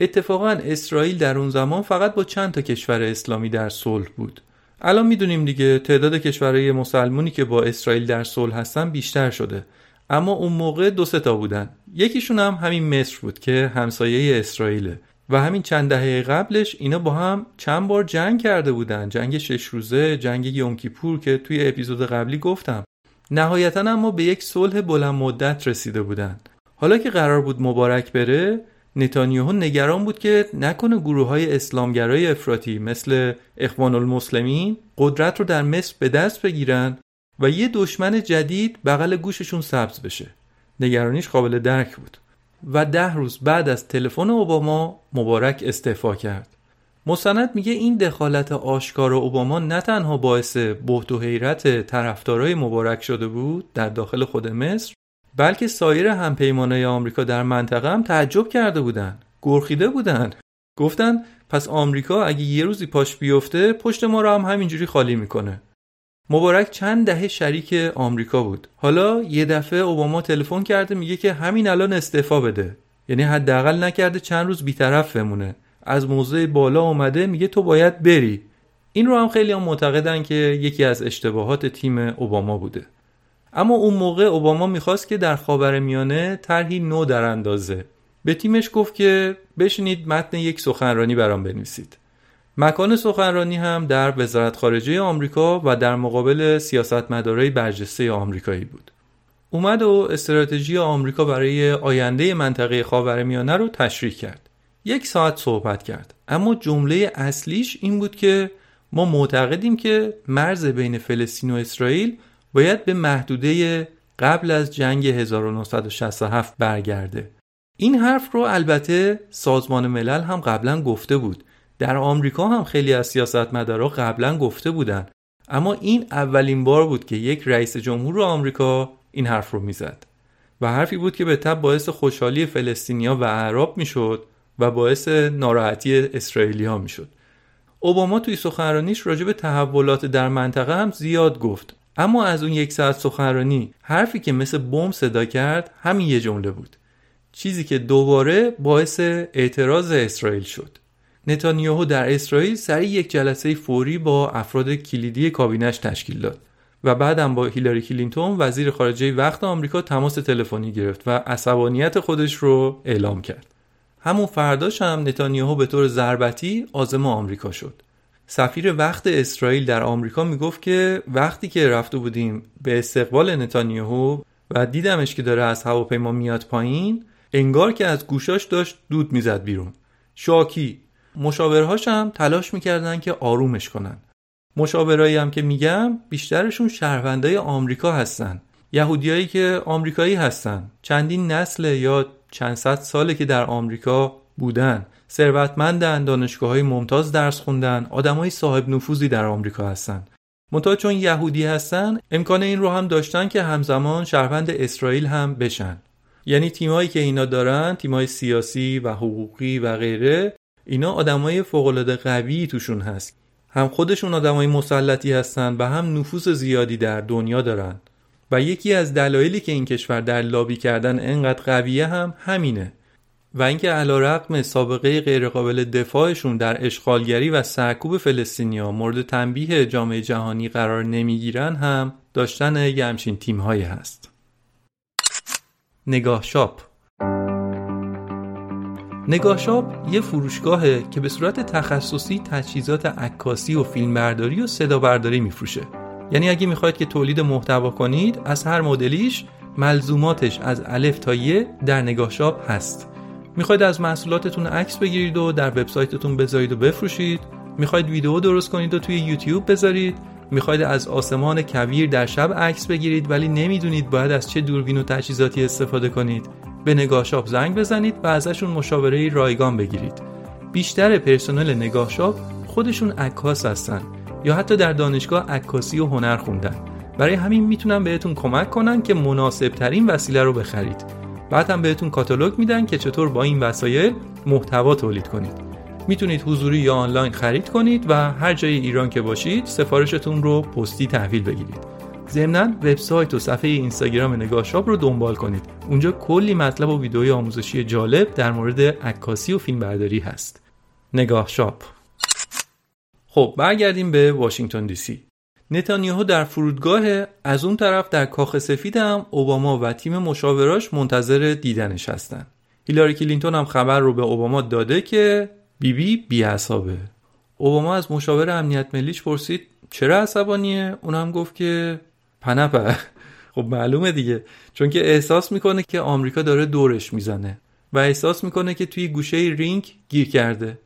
اتفاقا اسرائیل در اون زمان فقط با چند تا کشور اسلامی در صلح بود. الان می‌دونیم دیگه تعداد کشورهای مسلمونی که با اسرائیل در صلح هستن بیشتر شده. اما اون موقع دو تا بودن. یکیشون هم همین مصر بود که همسایه اسرائیله. و همین چند دهه قبلش اینا با هم چند بار جنگ کرده بودن. جنگ شش روزه جنگ یومکیپور که توی اپیزود قبلی گفتم. نهایتا اما به یک صلح بلند مدت رسیده بودن. حالا که قرار بود مبارک بره نتانیاهو نگران بود که نکنه گروه های اسلامگرای افراطی مثل اخوان المسلمین قدرت رو در مصر به دست بگیرن و یه دشمن جدید بغل گوششون سبز بشه. نگرانیش قابل درک بود. و ده روز بعد از تلفن اوباما مبارک استعفا کرد. مستند میگه این دخالت آشکار اوباما نه تنها باعث بهت و حیرت طرفدارای مبارک شده بود در داخل خود مصر بلکه سایر همپیمانای آمریکا در منطقه هم تعجب کرده بودن گرخیده بودن. گفتن پس آمریکا اگه یه روزی پاش بیفته پشت ما رو هم همینجوری خالی می‌کنه. مبارک چند دهه شریک آمریکا بود. حالا یه دفعه اوباما تلفن کرده میگه که همین الان استعفا بده. یعنی حداقل نکرده چند روز بیطرف بمونه. از موضع بالا اومده میگه تو باید بری. این رو هم خیلی هم معتقدن که یکی از اشتباهات تیم اوباما بوده. اما اون موقع اوباما می‌خواست که در خاور میانه طرحی نو در اندازه. به تیمش گفت که بشینید متن یک سخنرانی برام بنویسید. مکان سخنرانی هم در وزارت خارجه آمریکا و در مقابل سیاستمدارای برجسته آمریکایی بود. اومد و استراتژی آمریکا برای آینده منطقه خاورمیانه رو تشریح کرد. یک ساعت صحبت کرد. اما جمله اصلیش این بود که ما معتقدیم که مرز بین فلسطین و اسرائیل باید به محدوده قبل از جنگ 1967 برگرده. این حرف رو البته سازمان ملل هم قبلا گفته بود در آمریکا هم خیلی از سیاستمدارا قبلا گفته بودن. اما این اولین بار بود که یک رئیس جمهور آمریکا این حرف رو می‌زد. و حرفی بود که به تب باعث خوشحالی فلسطینیا و اعراب می‌شد و باعث ناراحتی اسرائیلی ها می‌شد. اوباما توی سخنرانیش راجع به تحولات در منطقه هم زیاد گفت. اما از اون یک ساعت سخنرانی حرفی که مثل بم صدا کرد همین یه جمله بود. چیزی که دوباره باعث اعتراض اسرائیل شد. نتانیاهو در اسرائیل سریع یک جلسه فوری با افراد کلیدی کابینش تشکیل داد و بعدم با هیلاری کلینتون وزیر خارجه وقت آمریکا تماس تلفنی گرفت و عصبانیت خودش رو اعلام کرد. همون فرداش هم نتانیاهو به طور ضربتی عازم آمریکا شد. سفیر وقت اسرائیل در آمریکا می‌گفت که وقتی که رفته بودیم به استقبال نتانیاهو و دیدمش که داره از هواپیما میاد پایین انگار که از گوشاش داشت دود می‌زد بیرون شاکی مشاورهاش هم تلاش می‌کردن که آرومش کنن. مشاورایی هم که میگم بیشترشون شهروندای آمریکا هستن. یهودیایی که آمریکایی هستن. چندین نسل یا چند صد ساله که در آمریکا بودن. ثروتمندن دانشگاه های ممتاز درس خوندن آدمای صاحب نفوذی در آمریکا هستن. منتها چون یهودی هستن امکان این رو هم داشتن که همزمان شهروند اسرائیل هم بشن. یعنی تیمایی که اینا دارن تیمای سیاسی و حقوقی و غیره اینا آدمای فوق العاده قوی توشون هست. هم خودشون آدمای مسلطی هستن و هم نفوذ زیادی در دنیا دارن. و یکی از دلایلی که این کشور در لابی کردن انقدر قویه هم همینه. و اینکه علیرغم سابقه غیرقابل دفاعشون در اشغالگری و سرکوب فلسطینیا مورد تنبیه جامعه جهانی قرار نمی‌گیرن هم داشتن یه همچین تیمهایی هست. نگاه شاپ. نگاه شاپ یه فروشگاهه که به صورت تخصصی تجهیزات عکاسی و فیلمبرداری و صدا برداری میفروشه. یعنی اگه می‌خواید که تولید محتوا کنید از هر مدلیش ملزوماتش از الف تا یه در نگاه شاپ هست. می‌خواید از محصولاتتون عکس بگیرید و در وبسایتتون بذارید و بفروشید. می‌خواید ویدیو درست کنید و توی یوتیوب بذارید. می‌خواید از آسمان کویر در شب عکس بگیرید ولی نمی‌دونید باید از چه دوربین و تجهیزاتی استفاده کنید. به نگاه شاپ زنگ بزنید و ازشون مشاوره رایگان بگیرید. بیشتر پرسنل نگاه شاپ خودشون عکاس هستن یا حتی در دانشگاه عکاسی و هنر خوندن. برای همین می‌تونن بهتون کمک کنن که مناسب ترین وسیله رو بخرید. بعد هم بهتون کاتالوگ میدن که چطور با این وسایل محتوا تولید کنید. می‌تونید حضوری یا آنلاین خرید کنید و هر جای ایران که باشید سفارشتون رو پستی تحویل بگیرید. ضمنا وبسایت و صفحه اینستاگرام نگاه شاپ رو دنبال کنید. اونجا کلی مطلب و ویدئوی آموزشی جالب در مورد عکاسی و فیلمبرداری هست. نگاه شاپ خب برگردیم به واشنگتن دی سی. نتانیاهو در فرودگاه از اون طرف در کاخ سفید هم اوباما و تیم مشاوراش منتظر دیدنش هستن. هیلاری کلینتون هم خبر رو به اوباما داده که بیبی بی اعصابه اوباما از مشاور امنیت ملیش پرسید چرا عصبانیه؟ اونم گفت که پنپه. خب معلومه دیگه. چون که احساس می‌کنه که آمریکا داره دورش می‌زنه و احساس می‌کنه که توی گوشه رینگ گیر کرده.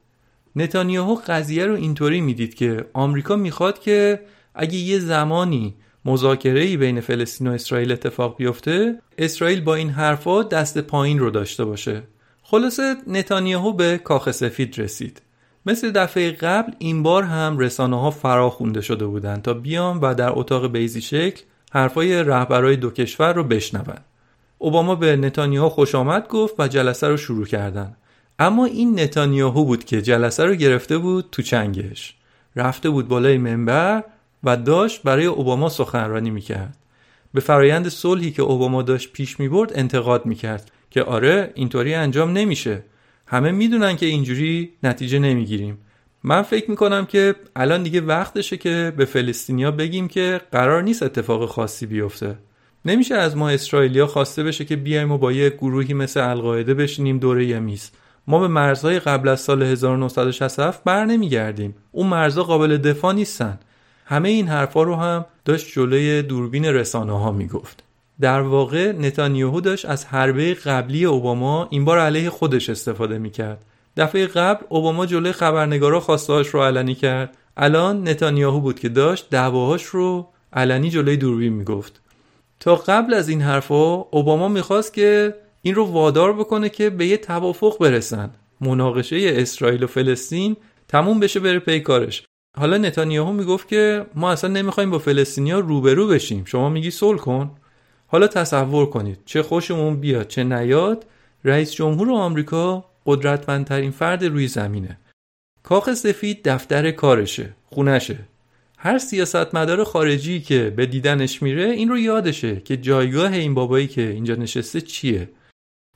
نتانیاهو قضیه رو اینطوری می‌دید که آمریکا می‌خواد که اگه یه زمانی مذاکره بین فلسطین و اسرائیل اتفاق بیفته اسرائیل با این حرفا دست پایین رو داشته باشه. خلاصه نتانیاهو به کاخ سفید رسید. مثل دفعه قبل این بار هم رسانه ها فرا خونده شده بودند تا بیان و در اتاق بیزی شکل حرفای رهبرای دو کشور رو بشنون. اوباما به نتانیاهو خوش آمد گفت و جلسه رو شروع کردن. اما این نتانیاهو بود که جلسه رو گرفته بود تو چنگش. رفته بود بالای منبر و داشت برای اوباما سخنرانی می‌کرد. به فرایند صلحی که اوباما داشت پیش می‌برد انتقاد می‌کرد که آره اینطوری انجام نمیشه همه می‌دونن که اینجوری نتیجه نمی‌گیریم. من فکر می‌کنم که الان دیگه وقتشه که به فلسطینیا بگیم که قرار نیست اتفاق خاصی بیفته. نمیشه از ما اسرائیلیا خواسته بشه که بیایم و با یه گروهی مثل القاعده بشینیم دوره یه میز. ما به مرزهای قبل از سال 1967 بر نمیگردیم. اون مرزها قابل دفاع نیستن. همه این حرفا رو هم داشت جلوی دوربین رسانه ها می‌گفت. در واقع نتانیاهو داشت از حربه قبلی اوباما این بار علیه خودش استفاده می‌کرد. دفعه قبل اوباما جلوی خبرنگارا خواستهاش رو علنی کرد. الان نتانیاهو بود که داشت دعواهاش رو علنی جلوی دوربین می‌گفت. تا قبل از این حرفها اوباما می‌خواست که این رو وادار بکنه که به یه توافق برسن. مناقشه اسرائیل و فلسطین تموم بشه بره پی کارش. حالا نتانیاهو می‌گفت که ما اصلا نمی‌خوایم با فلسطینیا روبرو بشیم. شما میگی صلح کن. حالا تصور کنید چه خوشمون بیاد چه نیاد. رئیس جمهور آمریکا قدرتمندترین فرد روی زمینه. کاخ سفید دفتر کارشه خونشه. هر سیاستمدار خارجی که به دیدنش میره این رو یادشه که جایگاه این بابایی که اینجا نشسته چیه.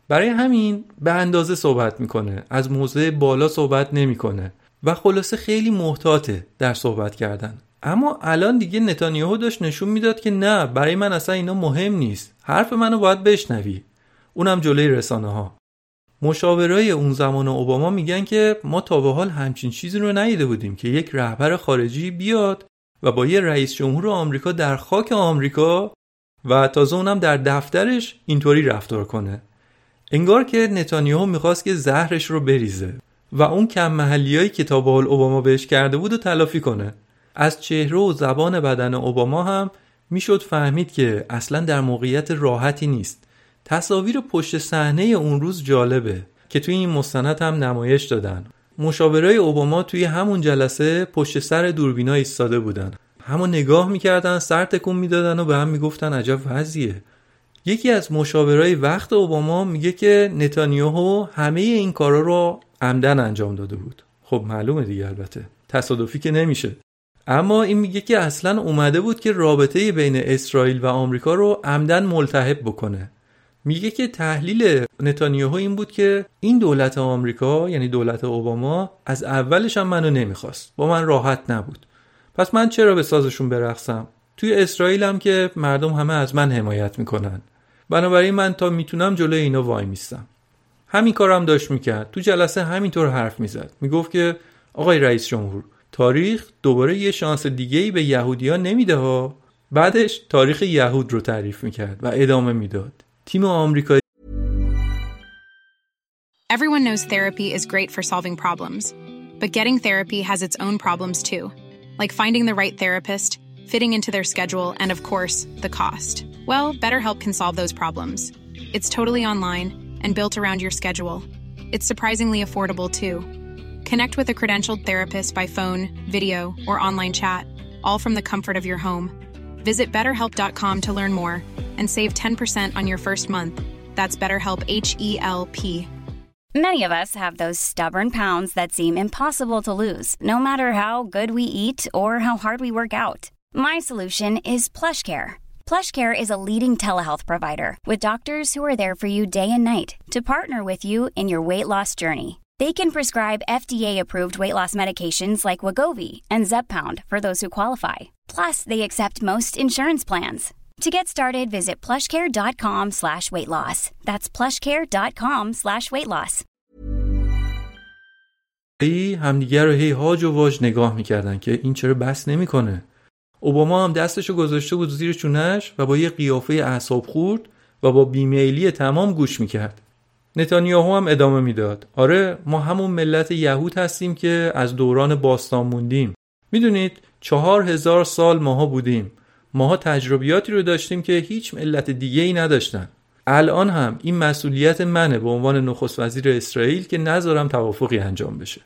برای همین به اندازه صحبت می‌کنه از موضع بالا صحبت نمی‌کنه و خلاصه خیلی محتاطه در صحبت کردن. اما الان دیگه نتانیاهو داشت نشون می‌داد که نه برای من اصلا اینا مهم نیست. حرف منو باید بشنوی. اونم جلوی رسانه ها مشاورای اون زمان اوباما میگن که ما تا به حال همچین چیزی رو ندیده بودیم که یک رهبر خارجی بیاد و با یه رئیس جمهور آمریکا در خاک آمریکا و تازه اونم در دفترش اینطوری رفتار کنه. انگار که نتانیاهو می‌خواست که زهرش رو بریزه و اون کم محلیایی که تا به حال اوباما بهش کرده بود و تلافی کنه. از چهره و زبان بدن اوباما هم می‌شد فهمید که اصلا در موقعیت راحتی نیست. تصاویر پشت صحنه اون روز جالبه که توی این مستند هم نمایش دادن. مشاورای اوباما توی همون جلسه پشت سر دوربینا ایستاده بودن. همون نگاه می‌کردن سر تکون می‌دادن و به هم می‌گفتن عجب وضعیه. یکی از مشاورای وقت اوباما میگه که نتانیاهو همه این کارا رو عمدن انجام داده بود. خب معلومه دیگه البته. تصادفی که نمیشه. اما این میگه که اصلا اومده بود که رابطه بین اسرائیل و آمریکا رو عمدن ملتهب بکنه. میگه که تحلیل نتانیاهو این بود که این دولت آمریکا یعنی دولت اوباما از اولش هم منو نمی‌خواست. با من راحت نبود. پس من چرا به سازشون برقصم؟ توی اسرائیل هم که مردم همه از من حمایت می‌کنن. بنابراین من تا می‌تونم جلوی اینا وای میستم. همین کارم داشت می‌کرد. تو جلسه همینطور حرف می‌زد. می‌گفت که آقای رئیس جمهور تاریخ دوباره یه شانس دیگه ای به یهودیا نمیده ها بعدش تاریخ یهود رو تعریف می‌کرد و ادامه می‌داد تیم آمریکایی Everyone knows therapy is great for solving problems, but getting therapy has its own problems too, like finding the right therapist, fitting into their schedule, and of course, the cost. Well, BetterHelp can solve those problems. It's totally online and built around your schedule. It's surprisingly affordable too. Connect with a credentialed therapist by phone, video, or online chat, all from the comfort of your home. Visit betterhelp.com to learn more and save 10% on your first month. That's BetterHelp H E L P. Many of us have those stubborn pounds that seem impossible to lose, no matter how good we eat or how hard we work out. My solution is PlushCare. PlushCare is a leading telehealth provider with doctors who are there for you day and night to partner with you in your weight loss journey. They can prescribe FDA-approved weight loss medications like Wagovi and Zepbound for those who qualify. Plus, they accept most insurance plans. To get started, visit plushcare.com slash weight loss. That's plushcare.com slash weight loss. ای همدیگه رو هی هاج و واج نگاه می‌کردن که این چرا بس نمی‌کنه اوباما هم دستشو گذاشته بود زیر چونش و با یه قیافه اعصاب خورد و با بیمیلی تمام گوش می‌کرد نتانیاهو هم ادامه می‌داد. آره ما همون ملت یهود هستیم که از دوران باستان موندیم. می‌دونید چهار هزار سال ماها بودیم. ماها تجربیاتی رو داشتیم که هیچ ملت دیگه ای نداشتن. الان هم این مسئولیت منه به عنوان نخست وزیر اسرائیل که نذارم توافقی انجام بشه.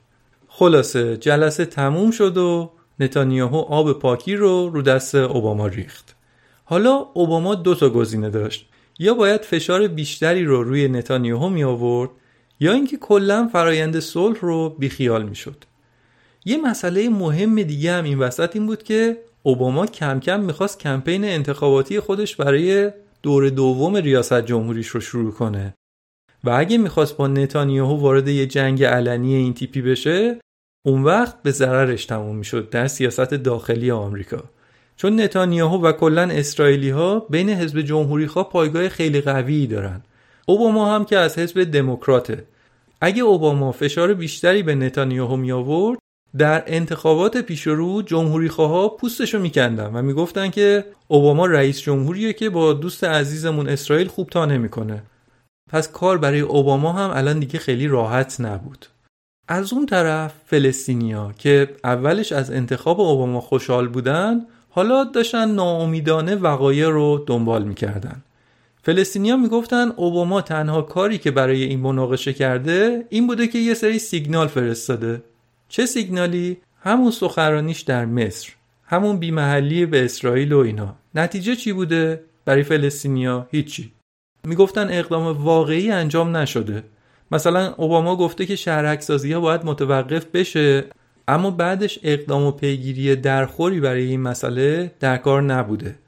خلاصه جلسه تموم شد و نتانیاهو آب پاکی رو رو دست اوباما ریخت. حالا اوباما دو تا گزینه داشت. یا باید فشار بیشتری رو روی نتانیاهو می آورد یا اینکه کلا فرایند صلح رو بیخیال می شد. یه مسئله مهم دیگه هم این وسط این بود که اوباما کم کم می‌خواست کمپین انتخاباتی خودش برای دور دوم ریاست جمهوریش رو شروع کنه و اگه می‌خواست با نتانیاهو وارد یه جنگ علنی این تیپی بشه اون وقت به ضررش تموم می‌شد در سیاست داخلی آمریکا چون نتانیاهو و کلا اسرائیلی ها بین حزب جمهوری خواه پایگاه خیلی قوی دارن. اوباما هم که از حزب دموکراته. اگه اوباما فشار بیشتری به نتانیاهو می آورد در انتخابات پیش رو جمهوری خواه پوستشو میکندن و می‌گفتن که اوباما رئیس جمهوریه که با دوست عزیزمون اسرائیل خوب تا نمی‌کنه پس کار برای اوباما هم الان دیگه خیلی راحت نبود. از اون طرف فلسطینیا که اولش از انتخاب اوباما خوشحال بودن حالا داشتن ناامیدانه وقایع رو دنبال می‌کردن. فلسطینیا می‌گفتن اوباما تنها کاری که برای این مناقشه کرده این بوده که یه سری سیگنال فرستاده. چه سیگنالی؟ همون سخنرانیش در مصر همون بیمحلی به اسرائیل و اینا. نتیجه چی بوده؟ برای فلسطینیا هیچی. می‌گفتن اقدام واقعی انجام نشده. مثلا اوباما گفته که شهرک سازی ها باید متوقف بشه. اما بعدش اقدام و پیگیری درخوری برای این مسئله در کار نبوده.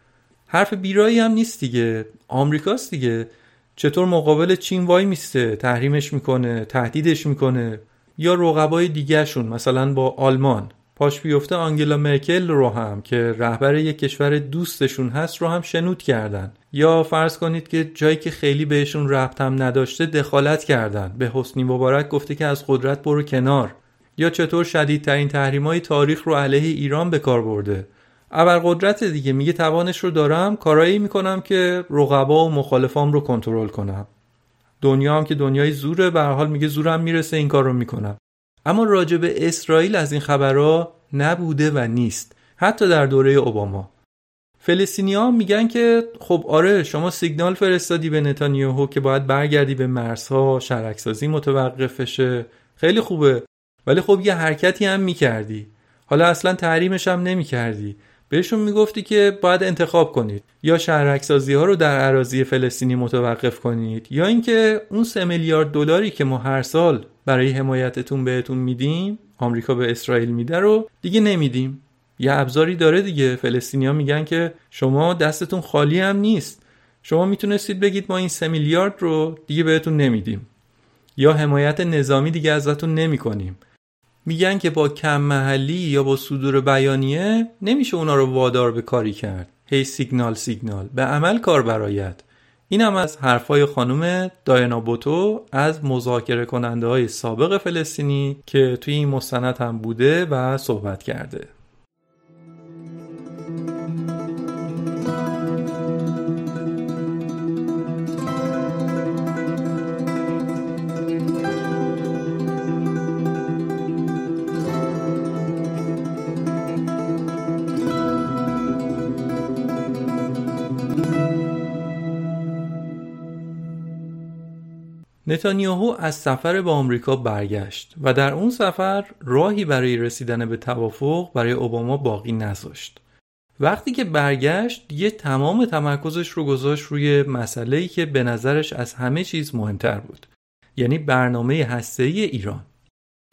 حرف بیرایی هم نیست دیگه. آمریکاست دیگه. چطور مقابل چین وای میسته تحریمش می‌کنه تهدیدش می‌کنه؟ یا رقبای دیگهشون مثلا با آلمان. پاش بیفته آنگلا مرکل رو هم که رهبر یک کشور دوستشون هست رو هم شنود کردن. یا فرض کنید که جایی که خیلی بهشون ربط هم نداشته دخالت کردن. به حسنی مبارک گفته که از قدرت برو کنار. یا چطور شدیدترین تحریم های تاریخ رو علیه ایران به کار برده؟ ابرقدرت دیگه میگه توانش رو دارم کارایی می‌کنم که رقبا و مخالفام رو کنترل کنم. دنیا هم که دنیای زوره به حال میگه زورم می‌رسه این کار رو می‌کنم. اما راجع به اسرائیل از این خبرها نبوده و نیست حتی در دوره اوباما. فلسطینیا میگن که خب آره شما سیگنال فرستادی به نتانیاهو که باید برگردی به مرزها شرکسازی متوقف بشه خیلی خوبه. ولی خب یه حرکتی هم می‌کردی. حالا اصلا تحریمش هم نمی‌کردی. بهشون می‌گفتی که باید انتخاب کنید. یا شهرکسازی ها رو در عراضی فلسطینی متوقف کنید یا اینکه اون سه میلیارد دلاری که ما هر سال برای حمایتتون بهتون میدیم آمریکا به اسرائیل میده رو دیگه نمیدیم. یه ابزاری داره دیگه. فلسطینیا میگن که شما دستتون خالی هم نیست. شما می‌تونستید بگید ما این سه میلیارد رو دیگه بهتون نمیدیم. یا حمایت نظامی دیگه ازتون نمی‌کنیم. میگن که با کم محلی یا با صدور بیانیه نمیشه اونا رو وادار به کاری کرد. هی سیگنال سیگنال. به عمل کار برایت این هم از حرفای خانم داینا بوتو از مذاکره کننده های سابق فلسطینی که توی این مستند هم بوده و صحبت کرده. نتانیاهو از سفر به آمریکا برگشت و در اون سفر راهی برای رسیدن به توافق برای اوباما باقی نذاشت. وقتی که برگشت دیگه تمام تمرکزش رو گذاشت روی مسئله‌ای که به نظرش از همه چیز مهمتر بود. یعنی برنامه هسته‌ای ایران.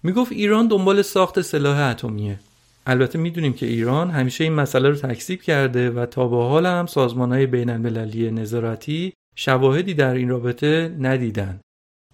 می‌گفت ایران دنبال ساخت سلاح اتمیه. البته می‌دونیم که ایران همیشه این مسئله رو تکذیب کرده و تا به حال هم سازمانهای بین المللی نظارتی شواهدی در این رابطه ندیدن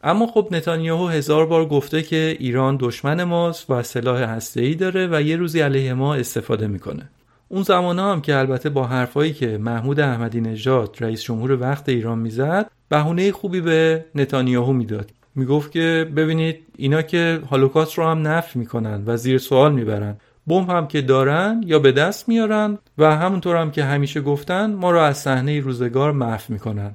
اما خب نتانیاهو هزار بار گفته که ایران دشمن ماست و سلاح هسته‌ای داره و یه روزی علیه ما استفاده می‌کنه. اون زمان هم که البته با حرفایی که محمود احمدی نژاد رئیس جمهور وقت ایران می‌زد بهونه خوبی به نتانیاهو می‌داد. می‌گفت که ببینید اینا که هولوکاست رو هم نفی می‌کنن و زیر سوال می‌برن. بمب هم که دارن یا به دست میارن و همونطور هم که همیشه گفتن ما رو از صحنه روزگار محو می‌کنن.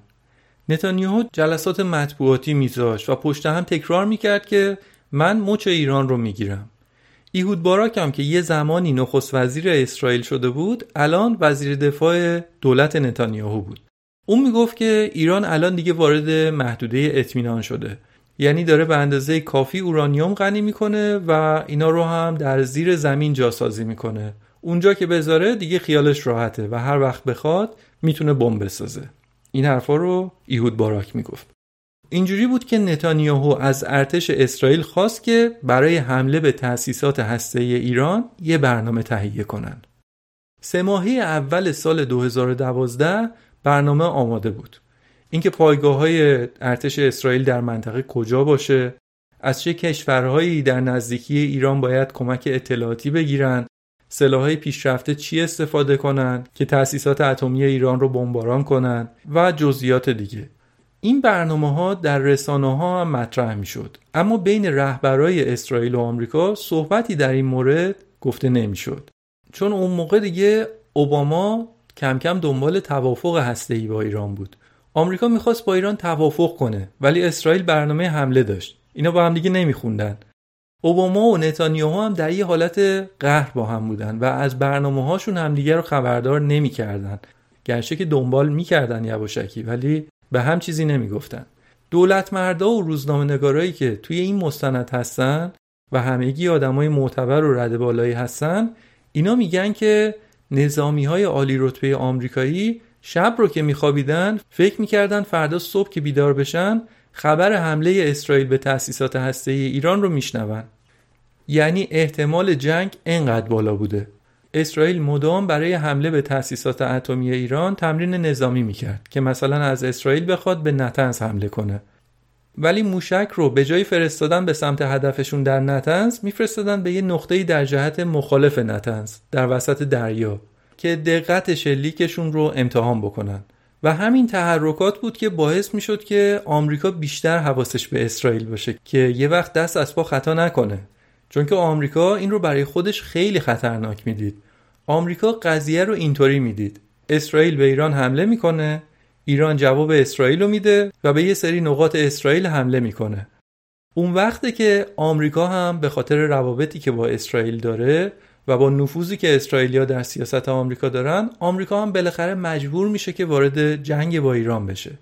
نتانیاهو جلسات مطبوعاتی میذاشت و پشت هم تکرار می‌کرد که من مچ ایران رو می‌گیرم. ایهود باراک هم که یه زمانی نخست وزیر اسرائیل شده بود الان وزیر دفاع دولت نتانیاهو بود. اون می‌گفت که ایران الان دیگه وارد محدوده اطمینان شده. یعنی داره به اندازه کافی اورانیوم غنی می‌کنه و اینا رو هم در زیر زمین جاسازی می‌کنه. اونجا که بذاره دیگه خیالش راحته و هر وقت بخواد می‌تونه بمب بسازه. این حرفا رو ایهود باراک می‌گفت اینجوری بود که نتانیاهو از ارتش اسرائیل خواست که برای حمله به تأسیسات هسته ایران یه برنامه تهیه کنن. سه ماهه اول سال 2012 برنامه آماده بود. اینکه پایگاه های ارتش اسرائیل در منطقه کجا باشه، از چه کشورهایی در نزدیکی ایران باید کمک اطلاعاتی بگیرن سلاحهای پیشرفته چی استفاده کنند که تأسیسات اتمی ایران رو بمباران کنند و جزئیات دیگه. این برنامه ها در رسانه ها هم مطرح می شد اما بین رهبرای اسرائیل و آمریکا صحبتی در این مورد گفته نمی شد چون اون موقع دیگه اوباما کم کم دنبال توافق هسته‌ای با ایران بود. آمریکا می‌خواست با ایران توافق کنه ولی اسرائیل برنامه حمله داشت. اینا با هم دیگه نمیخوندن. اوباما و نتانیاهو هم در یه حالت قهر با هم بودن و از برنامه هاشون همدیگه رو خبردار نمی‌کردن. گرچه که دنبال می‌کردن یواشکی ولی به هم چیزی نمی‌گفتن. دولت مردا و روزنامه نگارایی که توی این مستند هستن و همگی آدمای معتبر و رد بالایی هستن اینا میگن که نظامی های عالی رتبه آمریکایی شب رو که میخوابیدن فکر می‌کردن فردا صبح که بیدار بشن خبر حمله اسرائیل به تأسیسات هسته ایران رو میشنون. یعنی احتمال جنگ انقدر بالا بوده. اسرائیل مدام برای حمله به تأسیسات اتمی ایران تمرین نظامی می‌کرد که مثلا از اسرائیل بخواد به نتنز حمله کنه. ولی موشک رو به جای فرستادن به سمت هدفشون در نتنز میفرستادن به یه نقطه‌ای در جهت مخالف نتنز در وسط دریا که دقت شلیکشون رو امتحان بکنن. و همین تحرکات بود که باعث می‌شد که آمریکا بیشتر حواسش به اسرائیل باشه که یه وقت دست از پا خطا نکنه. چون که آمریکا این رو برای خودش خیلی خطرناک می‌دید. آمریکا قضیه رو اینطوری می‌دید. اسرائیل به ایران حمله می‌کنه ایران جواب اسرائیل رو میده و به یه سری نقاط اسرائیل حمله می‌کنه. اون وقته که آمریکا هم به خاطر روابطی که با اسرائیل داره و با نفوذی که اسرائیلیا در سیاست آمریکا دارن آمریکا هم بالاخره مجبور میشه که وارد جنگ با ایران بشه.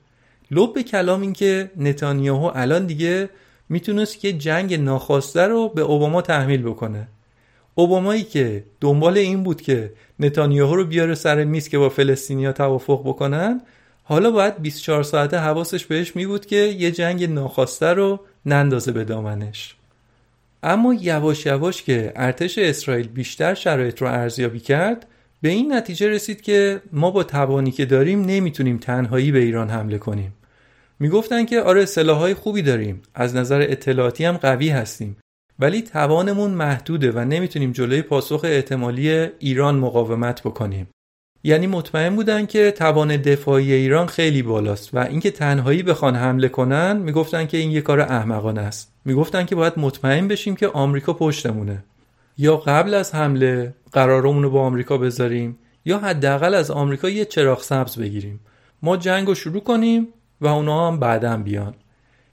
لب کلام این که نتانیاهو الان دیگه می‌تونست یه جنگ ناخواسته رو به اوباما تحمیل بکنه. اوبامایی که دنبال این بود که نتانیاهو رو بیاره سر میز که با فلسطینیا توافق بکنن حالا باید 24 ساعته حواسش بهش می بود که یه جنگ ناخواسته رو نندازه به دامنش. اما یواش یواش که ارتش اسرائیل بیشتر شرایط رو ارزیابی کرد به این نتیجه رسید که ما با توانی که داریم نمی‌تونیم تنهایی به ایران حمله کنیم. می‌گفتن که آره سلاحهای خوبی داریم. از نظر اطلاعاتی هم قوی هستیم. ولی توانمون محدوده و نمی‌تونیم جلوی پاسخ احتمالی ایران مقاومت بکنیم. یعنی مطمئن بودن که توان دفاعی ایران خیلی بالاست و اینکه تنهایی بخوان حمله کنن می‌گفتن که این یه کار احمقانه است. می‌گفتن که باید مطمئن بشیم که آمریکا پشتمونه. یا قبل از حمله قرارمون رو با آمریکا بذاریم یا حداقل از آمریکا یه چراغ سبز بگیریم. ما جنگ رو شروع کنیم و اونا هم بعدا بیان.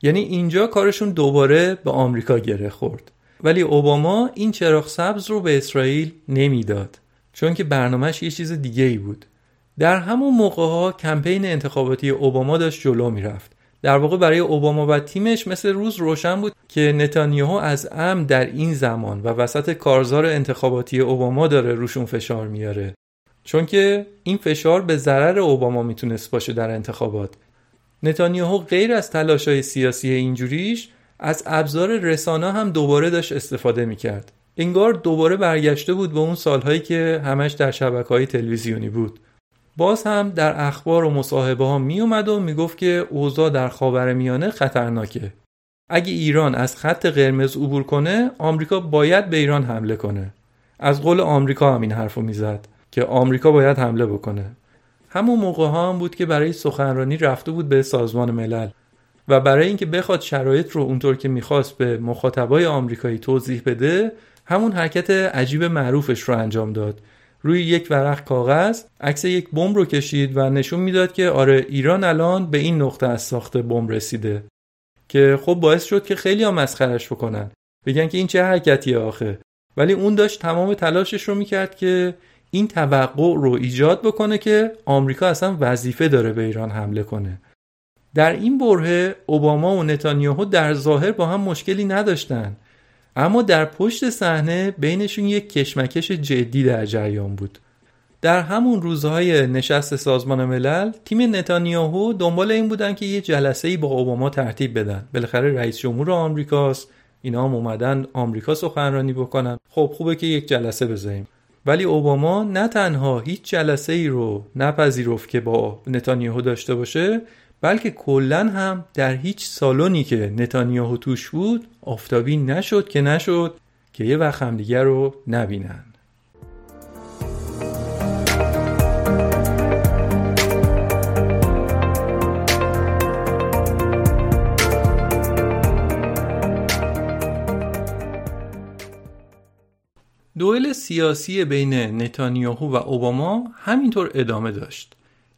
یعنی اینجا کارشون دوباره به آمریکا گره خورد. ولی اوباما این چراغ سبز رو به اسرائیل نمی‌داد چون که برنامهش یه چیز دیگه ای بود. در همون موقع ها کمپین انتخاباتی اوباما داشت جلو می‌رفت. در واقع برای اوباما و تیمش مثل روز روشن بود که نتانیاهو از ام در این زمان و وسط کارزار انتخاباتی اوباما داره روشون فشار میاره. چون که این فشار به ضرر اوباما می‌تونست باشه در انتخابات. نتانیاهو غیر از تلاشای سیاسی اینجوریش از ابزار رسانه هم دوباره داشت استفاده می‌کرد. انگار دوباره برگشته بود به اون سالهایی که همش در شبکه های تلویزیونی بود. باز هم در اخبار و مصاحبه ها می اومد و می‌گفت که اوضاع در خاور میانه خطرناکه. اگه ایران از خط قرمز عبور کنه آمریکا باید به ایران حمله کنه. از قول آمریکا هم این حرفو می‌زد که آمریکا باید حمله بکنه. همون موقع ها هم بود که برای سخنرانی رفته بود به سازمان ملل و برای اینکه بخواد شرایط رو اونطور که می‌خواست به مخاطبای آمریکایی توضیح بده همون حرکت عجیب معروفش رو انجام داد. روی یک ورق کاغذ عکس یک بمب رو کشید و نشون می‌داد که آره ایران الان به این نقطه از ساخت بمب رسیده که خب باعث شد که خیلی هم مسخرش بکنن. بگن که این چه حرکتیه آخه. ولی اون داشت تمام تلاشش رو می‌کرد که این توقع رو ایجاد بکنه که آمریکا اصلا وظیفه داره به ایران حمله کنه. در این بره اوباما و نتانیاهو در ظاهر با هم مشکلی نداشتن. اما در پشت صحنه بینشون یک کشمکش جدی در جریان بود. در همون روزهای نشست سازمان ملل تیم نتانیاهو دنبال این بودن که یه جلسه ای با اوباما ترتیب بدن. بالاخره رئیس جمهور آمریکاست. اینا هم اومدن آمریکا سخنرانی بکنن. خب خوبه که یک جلسه بذاریم. ولی اوباما نه تنها هیچ جلسه ای رو نپذیرفت که با نتانیاهو داشته باشه بلکه کلا هم در هیچ سالونی که نتانیاهو توش بود آفتابی نشد که نشد که یه وقت رو نبینن. دوئل سیاسی بین نتانیاهو و اوباما همینطور ادامه داشت.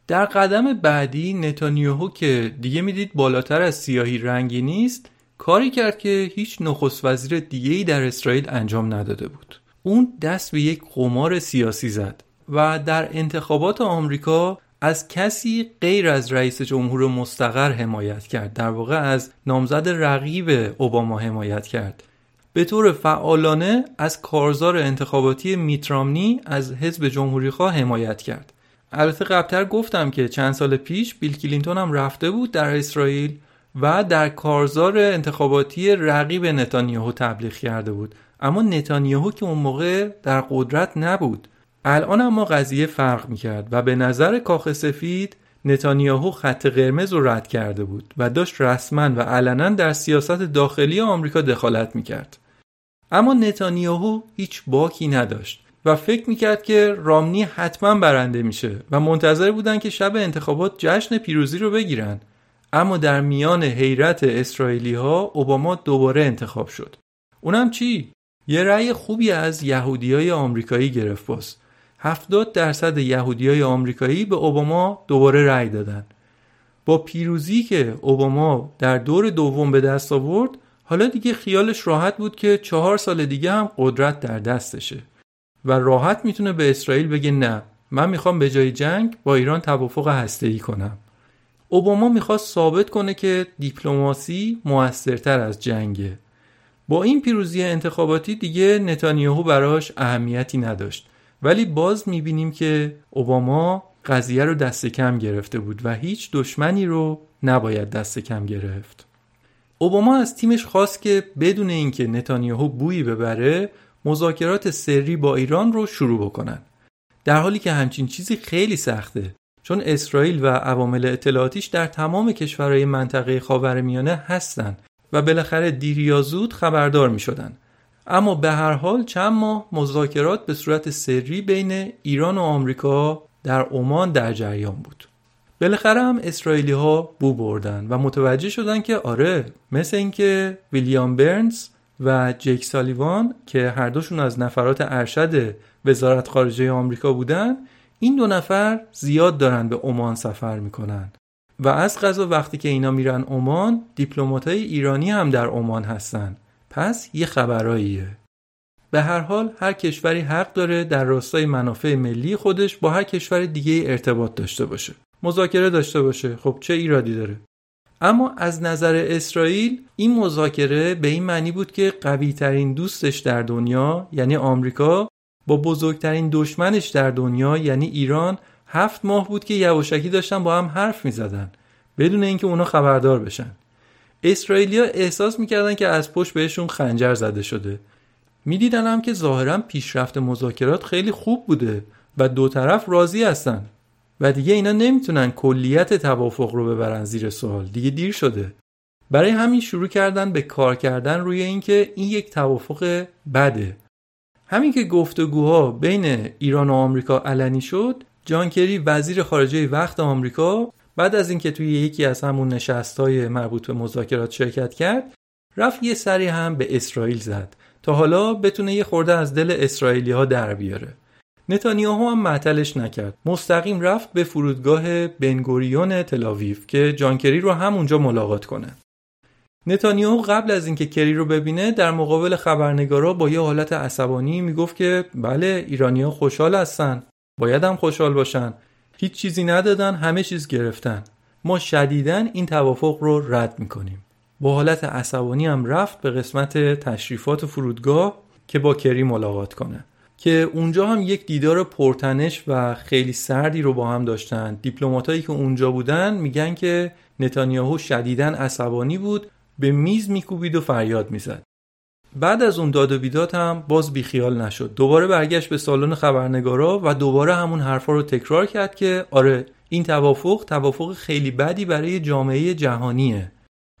در قدم بعدی نتانیاهو که دیگه می‌دید بالاتر از سیاهی رنگی نیست کاری کرد که هیچ نخست وزیر دیگه‌ای در اسرائیل انجام نداده بود. اون دست به یک قمار سیاسی زد و در انتخابات آمریکا از کسی غیر از رئیس جمهور مستقر حمایت کرد در واقع از نامزد رقیب اوباما حمایت کرد. به طور فعالانه از کارزار انتخاباتی میترامنی از حزب جمهوریخواه حمایت کرد. البته قبلتر گفتم که چند سال پیش بیل کلینتون هم رفته بود در اسرائیل و در کارزار انتخاباتی رقیب نتانیاهو تبلیغ کرده بود. اما نتانیاهو که اون موقع در قدرت نبود. الان اما قضیه فرق می‌کرد و به نظر کاخ سفید نتانیاهو خط قرمز رو رد کرده بود و داشت رسما و علنا در سیاست داخلی آمریکا دخالت می‌کرد. اما نتانیاهو هیچ باکی نداشت و فکر می‌کرد که رامنی حتما برنده میشه و منتظر بودن که شب انتخابات جشن پیروزی رو بگیرن. اما در میان حیرت اسرائیلی ها اوباما دوباره انتخاب شد. اونم چی؟ یه رأی خوبی از یهودیای آمریکایی گرفت باز. 70 درصد یهودیای آمریکایی به اوباما دوباره رأی دادن. با پیروزی که اوباما در دور دوم به دست آورد حالا دیگه خیالش راحت بود که چهار سال دیگه هم قدرت در دستشه. و راحت می‌تونه به اسرائیل بگه نه من می‌خوام به جای جنگ با ایران توافق هسته‌ای کنم. اوباما می‌خواست ثابت کنه که دیپلماسی موثرتر از جنگه. با این پیروزی انتخاباتی دیگه نتانیاهو براش اهمیتی نداشت. ولی باز می‌بینیم که اوباما قضیه رو دست کم گرفته بود و هیچ دشمنی رو نباید دست کم گرفت. اوباما از تیمش خواست که بدون اینکه نتانیاهو بویی ببره مذاکرات سری با ایران رو شروع بکنن در حالی که همچین چیزی خیلی سخته چون اسرائیل و عوامل اطلاعاتیش در تمام کشورهای منطقه خاورمیانه هستند و بالاخره دیر یا زود خبردار می شدن. اما به هر حال چند ماه مذاکرات به صورت سری بین ایران و آمریکا در عمان در جریان بود. بالاخره هم اسرائیلی ها بو بردن و متوجه شدن که آره مثل اینکه ویلیام برنز و جیک سالیوان که هر دوشون از نفرات ارشد وزارت خارجه آمریکا بودن این دو نفر زیاد دارن به عمان سفر می‌کنن. و از غذا وقتی که اینا میرن عمان دیپلماتای ایرانی هم در عمان هستن. پس یه خبراییه. به هر حال هر کشوری حق داره در راستای منافع ملی خودش با هر کشور دیگه ارتباط داشته باشه. مذاکره داشته باشه. خب چه ایرادی داره؟ اما از نظر اسرائیل این مذاکره به این معنی بود که قوی ترین دوستش در دنیا یعنی آمریکا با بزرگترین دشمنش در دنیا یعنی ایران هفت ماه بود که یواشکی داشتن با هم حرف می زدن بدون اینکه اونا خبردار بشن. اسرائیلیا احساس می‌کردن که از پشت بهشون خنجر زده شده. می‌دیدن هم که ظاهرا پیشرفت مذاکرات خیلی خوب بوده و دو طرف راضی هستن. و دیگه اینا نمی‌تونن کلیت توافق رو ببرن زیر سوال. دیگه دیر شده. برای همین شروع کردن به کار کردن روی اینکه این یک توافق بده. همین که گفتگوها بین ایران و آمریکا علنی شد جان کری وزیر خارجه وقت آمریکا بعد از اینکه توی یکی از همون نشستهای مربوط به مذاکرات شرکت کرد رفت یه سری هم به اسرائیل زد تا حالا بتونه یه خورده از دل اسرائیلی ها در بیاره. نتانیاهو هم معطلش نکرد. مستقیم رفت به فرودگاه بنگوریون تلاویف که جان کری رو همونجا ملاقات کنه. نتانیاهو قبل از اینکه کری رو ببینه در مقابل خبرنگارا با یه حالت عصبانی می‌گفت که بله ایرانیا خوشحال هستن. باید هم خوشحال باشن. هیچ چیزی ندادن همه چیز گرفتن. ما شدیدن این توافق رو رد می‌کنیم. با حالت عصبانی هم رفت به قسمت تشریفات فرودگاه که با کری ملاقات کنه. که اونجا هم یک دیدار پرتنش و خیلی سردی رو با هم داشتن. دیپلماتایی که اونجا بودن میگن که نتانیاهو شدیدن عصبانی بود به میز میکوبید و فریاد می‌زد. بعد از اون داد و بیداد هم باز بیخیال نشد. دوباره برگشت به سالن خبرنگارا و دوباره همون حرفا رو تکرار کرد که آره این توافق توافق خیلی بدی برای جامعه جهانیه.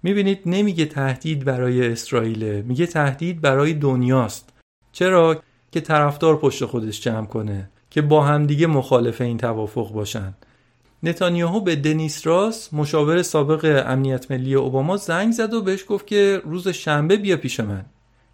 می‌بینید نمیگه تهدید برای اسرائیل میگه تهدید برای دنیاست. چرا؟ که طرفدار پشت خودش جمع کنه که با همدیگه مخالف این توافق باشن. نتانیاهو به دنیس راس مشاور سابق امنیت ملی اوباما زنگ زد و بهش گفت که روز شنبه بیا پیش من.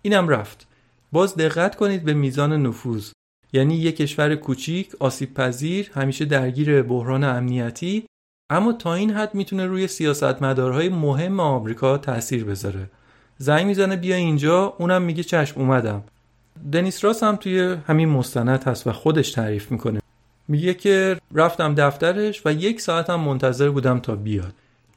اینم رفت. باز دقت کنید به میزان نفوذ. یعنی یک کشور کوچیک آسیب پذیر همیشه درگیر بحران امنیتی. اما تا این حد می‌تونه روی سیاستمدارهای مهم آمریکا تاثیر بذاره. زنگ می‌زنه بیا اینجا اونم میگه چشم اومدم. دنیس راس هم توی همین مستند هست و خودش تعریف می‌کنه. میگه که رفتم دفترش و یک ساعت هم منتظر بودم تا بیاد.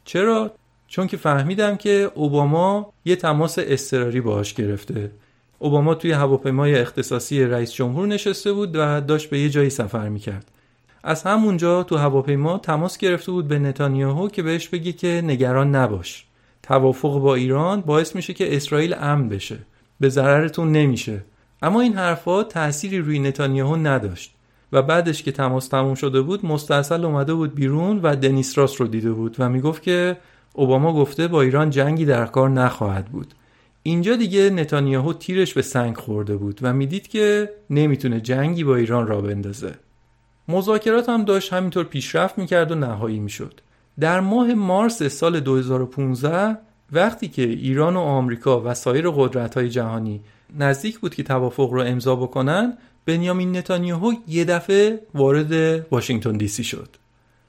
چرا؟ چون که فهمیدم که اوباما یه تماس اضطراری باهاش گرفته. اوباما توی هواپیمای اختصاصی رئیس جمهور نشسته بود و داشت به یه جایی سفر می‌کرد. از همونجا تو هواپیما تماس گرفته بود به نتانیاهو که بهش بگه که نگران نباش. توافق با ایران باعث میشه که اسرائیل امن بشه. به ضررتون نمیشه. اما این حرفها تأثیری روی نتانیاهو نداشت و بعدش که تماس تموم شده بود مستاصل اومده بود بیرون و دنیس راس رو دیده بود و می‌گفت که اوباما گفته با ایران جنگی در کار نخواهد بود. اینجا دیگه نتانیاهو تیرش به سنگ خورده بود و می‌دید که نمی‌تونه جنگی با ایران را بندازه. مذاکرات هم داشت همینطور پیشرفت می‌کرد و نهایی می‌شد. در ماه مارس سال 2015 وقتی که ایران و آمریکا و سایر قدرت‌های جهانی نزدیک بود که توافق رو امضا بکنن بنیامین نتانیاهو یه دفعه وارد واشنگتن دی سی شد.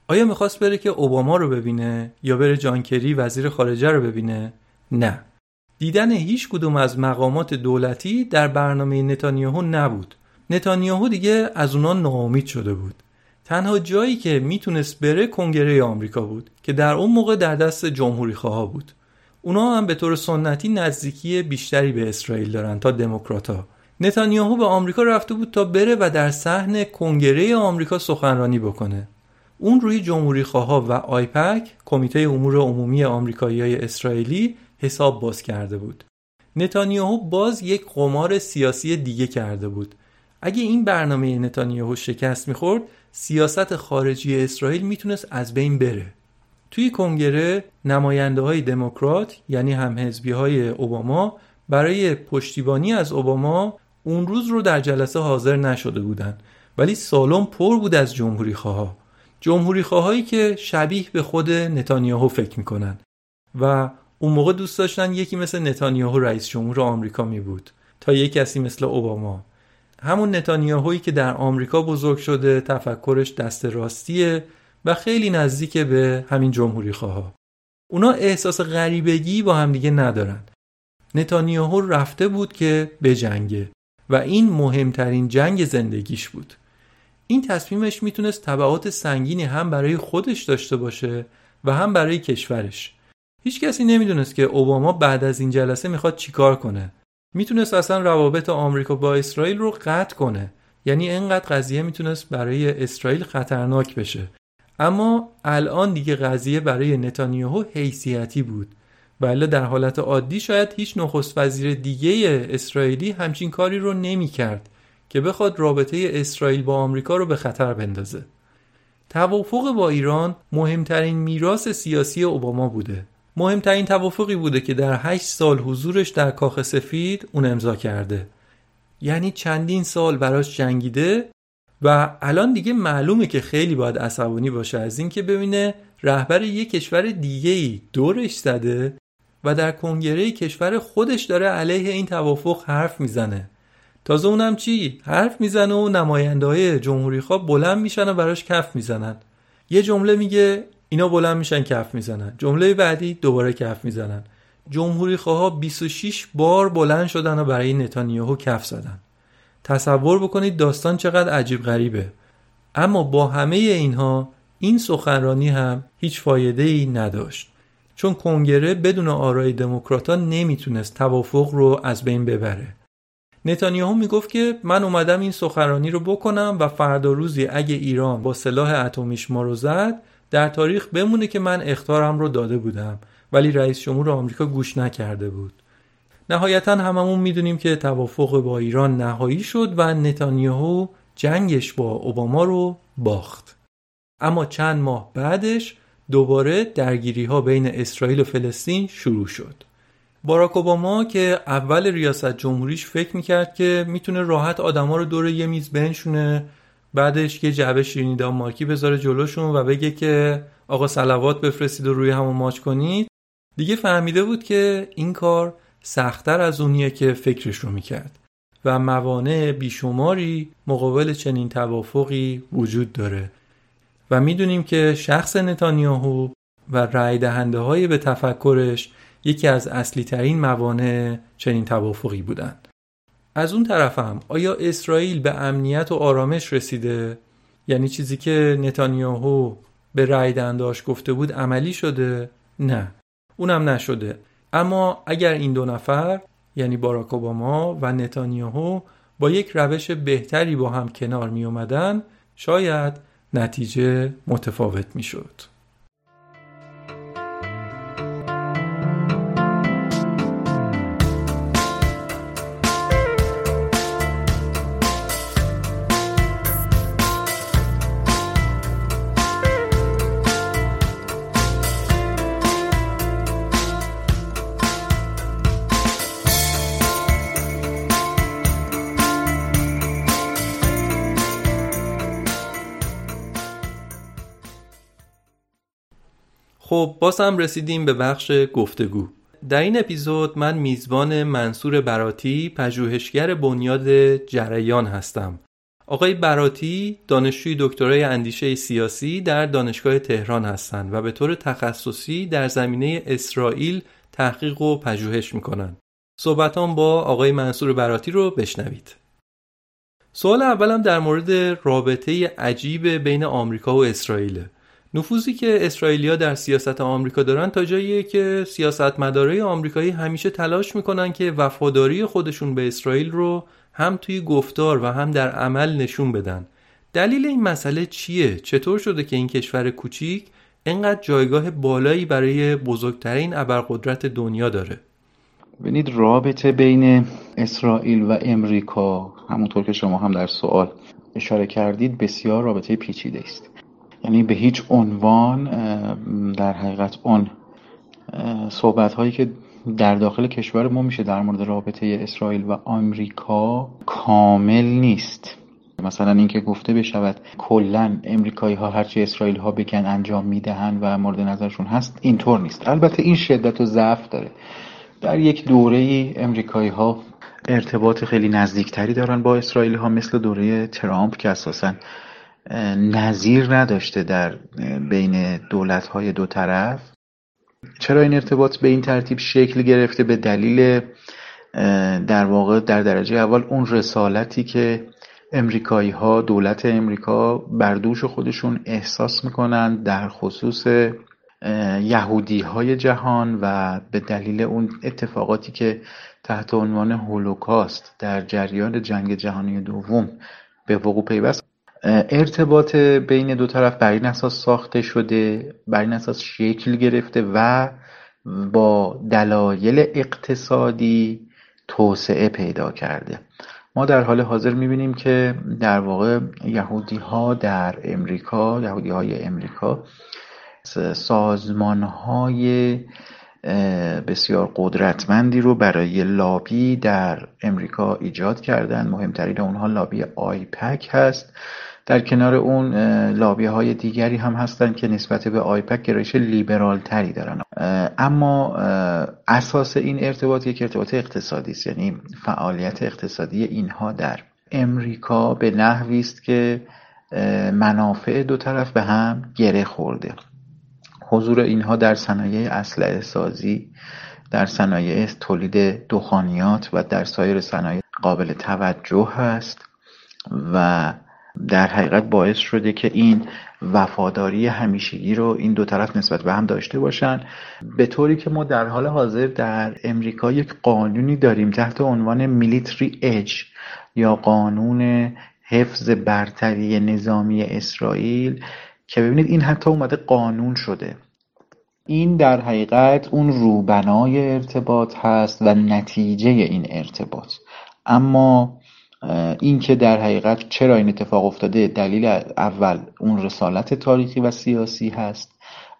آیا می‌خواست بره که اوباما رو ببینه یا بره جانکری وزیر خارجه رو ببینه؟ نه. دیدن هیچ کدوم از مقامات دولتی در برنامه نتانیاهو نبود. نتانیاهو دیگه از اونا ناامید شده بود. تنها جایی که می‌تونست بره کنگره آمریکا بود که در اون موقع در دست جمهوری خواه بود. اونا هم به طور سنتی نزدیکی بیشتری به اسرائیل دارن تا دموکراتا. نتانیاهو به آمریکا رفته بود تا بره و در صحن کنگره آمریکا سخنرانی بکنه. اون روی جمهوری خواه و آیپک کمیته امور عمومی آمریکایی اسرائیلی حساب باز کرده بود. نتانیاهو باز یک قمار سیاسی دیگه کرده بود. اگه این برنامه نتانیاهو شکست می‌خورد سیاست خارجی اسرائیل می‌تونست از بین بره. توی کنگره نماینده های دموکرات یعنی همحزبی های اوباما برای پشتیبانی از اوباما اون روز رو در جلسه حاضر نشده بودند ولی سالن پر بود از جمهوری خواه جمهوری خواهایی که شبیه به خود نتانیاهو فکر می‌کنن. و اون موقع دوست داشتن یکی مثل نتانیاهو رئیس جمهور آمریکا می بود تا یک کسی مثل اوباما. همون نتانیاهویی که در آمریکا بزرگ شده تفکرش دست راستیه. و خیلی نزدیک به همین جمهوری خواه اونا احساس غریبگی با همدیگه ندارن. نتانیاهو رفته بود که بجنگه و این مهمترین جنگ زندگیش بود. این تصمیمش می‌تونست تبعات سنگینی هم برای خودش داشته باشه و هم برای کشورش. هیچ کسی نمی‌دونست که اوباما بعد از این جلسه می‌خواد چیکار کنه. می‌تونست اصلا روابط آمریکا با اسرائیل رو قطع کنه. یعنی اینقدر قضیه می‌تونست برای اسرائیل خطرناک بشه. اما الان دیگه قضیه برای نتانیاهو حیثیتی بود. ولی در حالت عادی شاید هیچ نخست وزیر دیگه اسرائیلی همچین کاری رو نمی‌کرد که بخواد رابطه اسرائیل با آمریکا رو به خطر بندازه. توافق با ایران مهمترین میراث سیاسی اوباما بوده. مهمترین توافقی بوده که در هشت سال حضورش در کاخ سفید اون امضا کرده. یعنی چندین سال براش جنگیده و الان دیگه معلومه که خیلی باید عصبانی باشه از اینکه ببینه رهبر یک کشور دیگه ای دورش زده و در کنگره کشور خودش داره علیه این توافق حرف می‌زنه. تازه اونم چی؟ حرف می‌زنه و نماینده های جمهوری خواه بلند میشن و براش کف می‌زنن. یه جمله میگه اینا بلند میشن کف می‌زنن. جمله بعدی دوباره کف می‌زنن. جمهوری خواه 26 بار بلند شدن و برای نتانیاهو کف زدن. تصور بکنید داستان چقدر عجیب غریبه. اما با همه اینها این سخنرانی هم هیچ فایده ای نداشت. چون کنگره بدون آرای دموکراتا نمی‌تونست توافق رو از بین ببره. نتانیاهو می‌گفت که من اومدم این سخنرانی رو بکنم و فردا روزی اگه ایران با سلاح اتمیش ما رو زد در تاریخ بمونه که من اختارم رو داده بودم. ولی رئیس جمهور آمریکا گوش نکرده بود. نهایتا هممون می‌دونیم که توافق با ایران نهایی شد و نتانیاهو جنگش با اوباما رو باخت. اما چند ماه بعدش دوباره درگیری ها بین اسرائیل و فلسطین شروع شد. باراک اوباما که اول ریاست جمهوریش فکر می‌کرد که می‌تونه راحت آدما رو دور یه میز بنشونه بعدش یه جعبه شیرینی مارکی بذاره جلوشون و بگه که آقا سلوات بفرستید و روی همون ماچ کنید. دیگه فهمیده بود که این کار سختتر از اونیه که فکرش رو می‌کرد و موانع بیشماری مقابل چنین توافقی وجود داره و می‌دونیم که شخص نتانیاهو و رای دهنده های به تفکرش یکی از اصلی ترین موانع چنین توافقی بودند. از اون طرف هم آیا اسرائیل به امنیت و آرامش رسیده؟ یعنی چیزی که نتانیاهو به رای دهنداش گفته بود عملی شده؟ نه اونم نشده اما اگر این دو نفر یعنی باراک اوباما و نتانیاهو با یک روش بهتری با هم کنار می اومدن شاید نتیجه متفاوت می شد. خب باز رسیدیم به بخش گفتگو در این اپیزود من میزبان منصور براتی پژوهشگر بنیاد جریان هستم آقای براتی دانشجوی دکترای اندیشه سیاسی در دانشگاه تهران هستند و به طور تخصصی در زمینه اسرائیل تحقیق و پژوهش می‌کنند. صحبتان با آقای منصور براتی رو بشنوید. سوال اولم در مورد رابطه عجیب بین آمریکا و اسرائیل. نفوذی که اسرائیلیا در سیاست آمریکا دارن تا جاییه که سیاستمدارای آمریکایی همیشه تلاش می‌کنن که وفاداری خودشون به اسرائیل رو هم توی گفتار و هم در عمل نشون بدن. دلیل این مسئله چیه؟ چطور شده که این کشور کوچیک اینقدر جایگاه بالایی برای بزرگترین ابرقدرت دنیا داره؟ ببینید رابطه بین اسرائیل و امریکا همونطور که شما هم در سوال اشاره کردید بسیار رابطه پیچیده است یعنی به هیچ عنوان در حقیقت اون صحبت هایی که در داخل کشور ما میشه در مورد رابطه اسرائیل و آمریکا کامل نیست. مثلا اینکه گفته بشود کلا امریکایی ها هرچی اسرائیل ها بگن انجام می‌دهند و مورد نظرشون هست اینطور نیست. البته این شدت و ضعف داره. در یک دوره ای امریکایی ها ارتباط خیلی نزدیکتری دارن با اسرائیل ها مثل دوره ترامپ که اساسا نظیر نداشته در بین دولت های دو طرف. چرا این ارتباط به این ترتیب شکل گرفته؟ به دلیل در واقع در درجه اول اون رسالتی که امریکایی ها دولت امریکا بر دوش خودشون احساس می‌کنند در خصوص یهودی های جهان و به دلیل اون اتفاقاتی که تحت عنوان هولوکاست در جریان جنگ جهانی دوم به وقوع پیوست ارتباط بین دو طرف بر این اساس ساخته شده بر این اساس شکل گرفته و با دلایل اقتصادی توسعه پیدا کرده. ما در حال حاضر می‌بینیم که در واقع یهودی ها در امریکا یهودی های امریکا سازمان های بسیار قدرتمندی رو برای لابی در امریکا ایجاد کردن. مهمترین اونها لابی آیپک هست. در کنار اون لابی های دیگری هم هستن که نسبت به آیپک گرایش لیبرال تری دارن اما اساس این ارتباط یک ارتباط اقتصادی است یعنی فعالیت اقتصادی اینها در امریکا به نحوی است که منافع دو طرف به هم گره خورده. حضور اینها در صنایع اسلحه سازی در صنایع تولید دخانیات و در سایر صنایع قابل توجه هست و در حقیقت باعث شده که این وفاداری همیشگی رو این دو طرف نسبت به هم داشته باشن. به طوری که ما در حال حاضر در امریکا یک قانونی داریم تحت عنوان میلیتری اج یا قانون حفظ برتری نظامی اسرائیل. که ببینید این حتی اومده قانون شده. این در حقیقت اون روبنای ارتباط هست و نتیجه این ارتباط. اما اینکه در حقیقت چرا این اتفاق افتاده دلیل اول اون رسالت تاریخی و سیاسی هست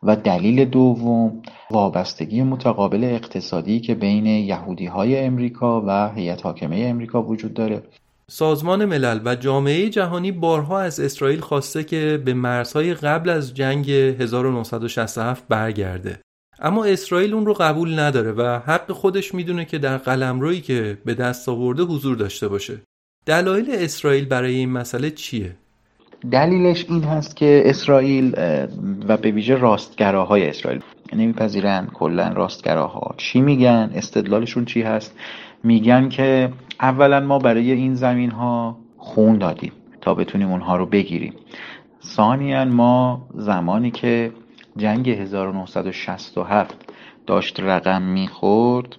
و دلیل دوم وابستگی متقابل اقتصادی که بین یهودی های امریکا و هیئت حاکمه امریکا وجود داره. سازمان ملل و جامعه جهانی بارها از اسرائیل خواسته که به مرزهای قبل از جنگ 1967 برگرده. اما اسرائیل اون رو قبول نداره و حق خودش می‌دونه که در قلمرویی که به دست آورده حضور داشته باشه. دلایل اسرائیل برای این مسئله چیه؟ دلیلش این هست که اسرائیل و به ویژه راستگراهای اسرائیل. نمیپذیرن کلا راستگراها. چی میگن؟ استدلالشون چی هست؟ میگن که اولا ما برای این زمین ها خون دادیم تا بتونیم اونها رو بگیریم. ثانیا ما زمانی که جنگ 1967 داشت رقم می‌خورد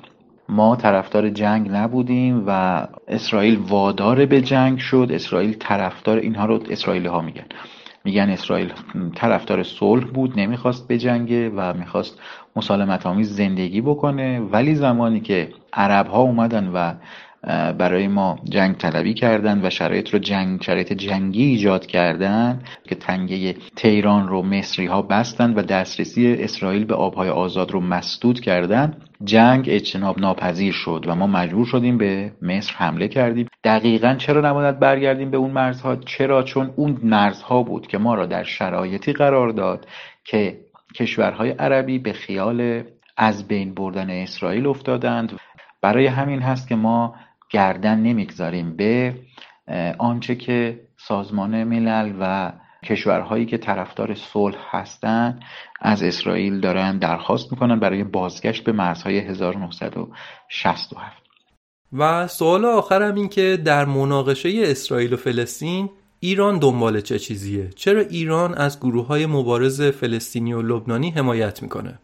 ما طرفدار جنگ نبودیم و اسرائیل وادار به جنگ شد. اسرائیل طرفدار اینها رو اسرائیلی ها میگن. میگن اسرائیل طرفدار صلح بود نمی‌خواست به جنگه و می‌خواست مسالمت آمیز زندگی بکنه. ولی زمانی که عرب ها اومدن و برای ما جنگ طلبی کردن و شرایط رو جنگ شرایط جنگی ایجاد کردن که تنگه تهران رو مصری ها بستن و دسترسی اسرائیل به آبهای آزاد رو مسدود کردن جنگ اجتناب ناپذیر شد و ما مجبور شدیم به مصر حمله کردیم. دقیقا چرا نباید برگردیم به اون مرزها؟ چرا؟ چون اون مرزها بود که ما را در شرایطی قرار داد که کشورهای عربی به خیال از بین بردن اسرائیل افتادند. برای همین هست که ما گردن نمی‌گذاریم به آنچه که سازمان ملل و کشورهایی که طرفدار صلح هستند از اسرائیل دارن درخواست می‌کنن برای بازگشت به مرزهای 1967 و سوال آخرم این که در مناقشه اسرائیل و فلسطین ایران دنبال چه چیزیه؟ چرا ایران از گروه های مبارز فلسطینی و لبنانی حمایت می‌کنه؟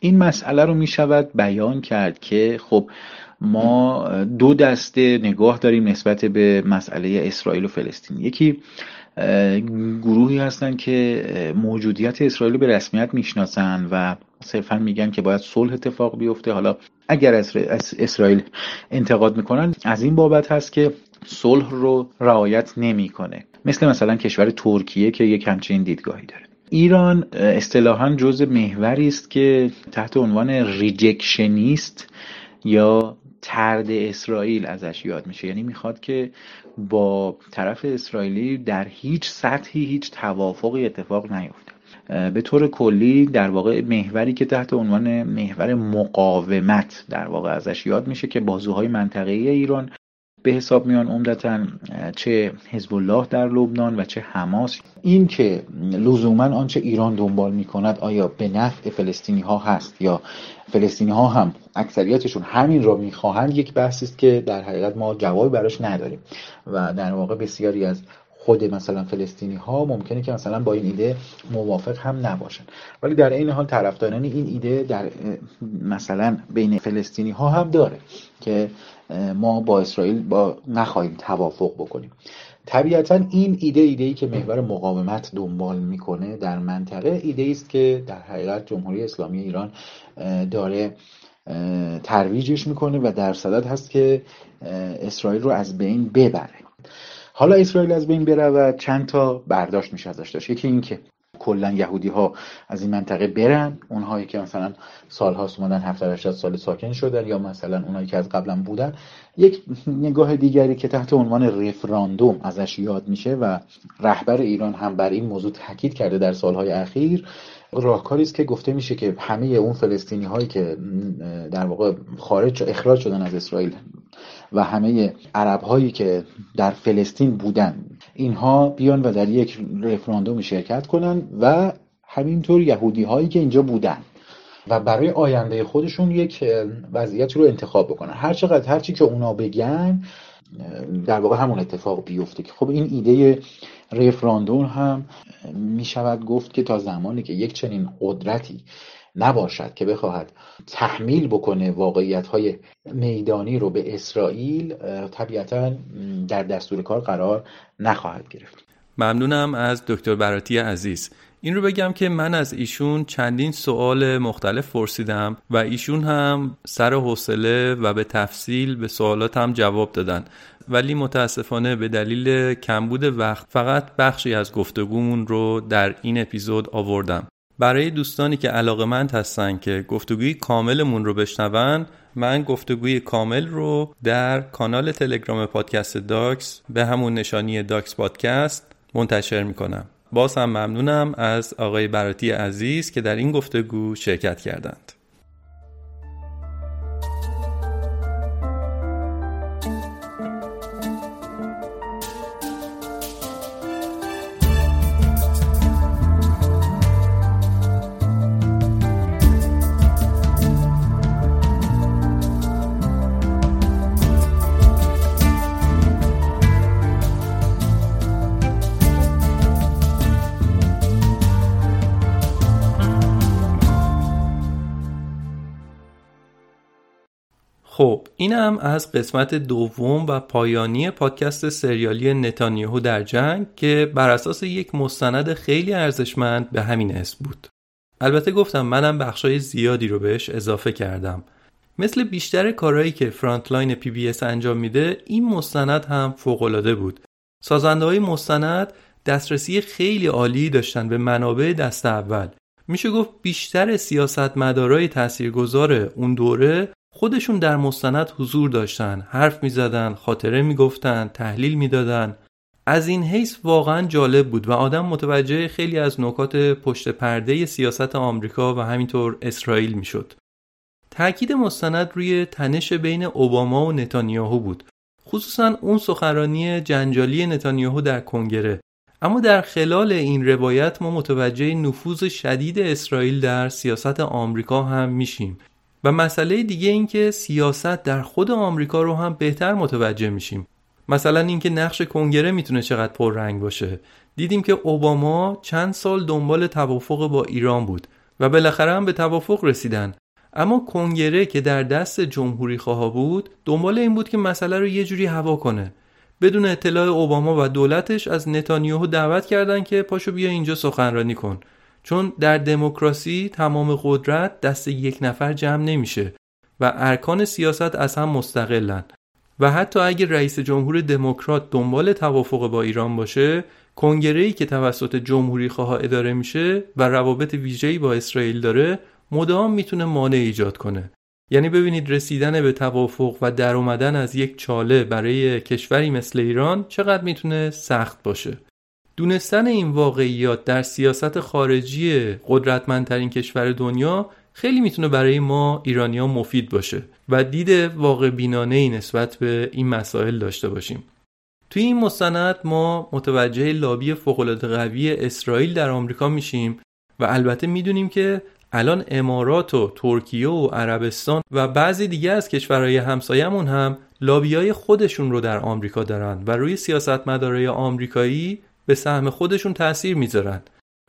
این مسئله رو می‌شود بیان کرد که خب ما دو دسته نگاه داریم نسبت به مسئله اسرائیل و فلسطین یکی گروهی هستن که موجودیت اسرائیل به رسمیت می‌شناسن و صرفا میگن که باید صلح اتفاق بیفته. حالا اگر از اسرائیل انتقاد می‌کنن از این بابت هست که صلح رو رعایت نمی‌کنه. مثل مثلا کشور ترکیه که یک همچین دیدگاهی داره. ایران اصطلاحا جز محوری است که تحت عنوان ریجکشنیست یا ترد اسرائیل ازش یاد میشه. یعنی می‌خواد که با طرف اسرائیلی در هیچ سطحی هیچ توافقی اتفاق نیفته. به طور کلی در واقع محوری که تحت عنوان محور مقاومت در واقع ازش یاد میشه که بازوهای منطقه‌ای ایران به حساب میان عمدتا چه حزب الله در لبنان و چه حماس. این که لزوما آنچه ایران دنبال می‌کند آیا به نفع فلسطینی ها هست یا فلسطینی ها هم اکثریتشون همین را می‌خواهند یک بحثی است که در حقیقت ما جوابی براش نداریم. و در واقع بسیاری از خود مثلا فلسطینی ها ممکنه که مثلا با این ایده موافق هم نباشن. ولی در این حال طرفداران این ایده در مثلا بین فلسطینی ها هم داره که ما با اسرائیل با نخواهیم توافق بکنیم. طبیعتا این ایده ایده ای که محور مقاومت دنبال می‌کنه در منطقه ایده است که در حقیقت جمهوری اسلامی ایران داره ترویجش می‌کنه و در صدد هست که اسرائیل رو از بین ببره. حالا اسرائیل از بین بره و چند تا برداشت میشه ازش داشت. یکی این که کلا یهودی ها از این منطقه برن. اونهایی که مثلا سالهاست اومدن 70 80 سال ساکن شدن یا مثلا اونهایی که از قبلا بودن یک نگاه دیگری که تحت عنوان رفراندوم ازش یاد میشه و رهبر ایران هم بر این موضوع تاکید کرده در سالهای اخیر راهکاری است که گفته میشه که همه اون فلسطینی هایی که در واقع خارج اخراج شدن از اسرائیل و همه عرب هایی که در فلسطین بودن اینها بیان و در یک رفراندوم شرکت کنن و همینطور یهودی هایی که اینجا بودن و برای آینده خودشون یک وضعیت رو انتخاب بکنن. هر چقدر هرچی که اونا بگن در واقع همون اتفاق بیفته که خب این ایده رفراندوم هم می شود گفت که تا زمانی که یک چنین قدرتی نباشد که بخواهد تحمیل بکنه واقعیت های میدانی رو به اسرائیل طبیعتا در دستور کار قرار نخواهد گرفت. ممنونم از دکتر براتی عزیز. این رو بگم که من از ایشون چندین سوال مختلف پرسیدم و ایشون هم سر حوصله و به تفصیل به سوالاتم جواب دادن. ولی متاسفانه به دلیل کمبود وقت فقط بخشی از گفتگومون رو در این اپیزود آوردم. برای دوستانی که علاقمند هستن که گفتگوی کاملمون رو بشنون من گفتگوی کامل رو در کانال تلگرام پادکست داکس به همون نشانی داکس پادکست منتشر می‌کنم. باز هم ممنونم از آقای براتی عزیز که در این گفتگو شرکت کردند. اینم از قسمت دوم و پایانی پادکست سریالی نتانیاهو در جنگ که بر اساس یک مستند خیلی ارزشمند به همین اسم بود. البته گفتم منم بخشای زیادی رو بهش اضافه کردم. مثل بیشتر کارهایی که Frontline PBS انجام میده این مستند هم فوقالعاده بود. سازنده های مستند دسترسی خیلی عالی داشتن به منابع دست اول. میشه گفت بیشتر سیاستمدارای تاثیرگذار اون دوره خودشون در مستند حضور داشتن حرف می‌زدن خاطره می‌گفتن تحلیل می‌دادن. از این حیث واقعا جالب بود و آدم متوجه خیلی از نکات پشت پرده سیاست آمریکا و همینطور اسرائیل می‌شد. تأکید مستند روی تنش بین اوباما و نتانیاهو بود. خصوصا اون سخنرانی جنجالی نتانیاهو در کنگره. اما در خلال این روایت ما متوجه نفوذ شدید اسرائیل در سیاست آمریکا هم میشیم. و مسئله دیگه این که سیاست در خود آمریکا رو هم بهتر متوجه میشیم. مثلا اینکه نقش کنگره می‌تونه چقدر پررنگ باشه. دیدیم که اوباما چند سال دنبال توافق با ایران بود و بالاخره هم به توافق رسیدن. اما کنگره که در دست جمهوری خواه بود دنبال این بود که مسئله رو یه جوری هوا کنه. بدون اطلاع اوباما و دولتش از نتانیاهو دعوت کردن که پاشو بیا اینجا سخنرانی کن. چون در دموکراسی تمام قدرت دست یک نفر جمع نمیشه و ارکان سیاست از هم مستقلن. و حتی اگر رئیس جمهور دموکرات دنبال توافق با ایران باشه کنگره که توسط جمهوری خواه اداره میشه و روابط ویژه‌ای با اسرائیل داره مدام می‌تونه مانع ایجاد کنه. یعنی ببینید رسیدن به توافق و در اومدن از یک چاله برای کشوری مثل ایران چقدر می‌تونه سخت باشه. دونستن این واقعیات در سیاست خارجی قدرتمندترین کشور دنیا خیلی می‌تونه برای ما ایرانیا مفید باشه و دید واقع بینانه ای نسبت به این مسائل داشته باشیم. توی این مستند ما متوجه لابی فوق‌العاده قوی اسرائیل در آمریکا میشیم و البته می‌دونیم که الان امارات و ترکیه و عربستان و بعضی دیگه از کشورهای همسایمون هم لابیای خودشون رو در آمریکا دارن و روی سیاستمدارای آمریکایی به سهم خودشون تاثیر می‌ذارن.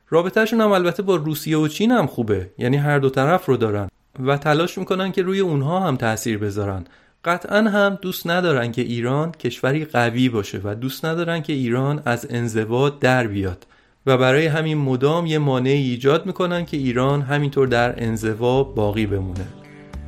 رابطهشون هم البته با روسیه و چین هم خوبه. یعنی هر دو طرف رو دارن و تلاش می‌کنن که روی اونها هم تاثیر بذارن. قطعا هم دوست ندارن که ایران کشوری قوی باشه و دوست ندارن که ایران از انزوا در بیاد. و برای همین مدام یه مانعی ایجاد می‌کنن که ایران همینطور در انزوا باقی بمونه.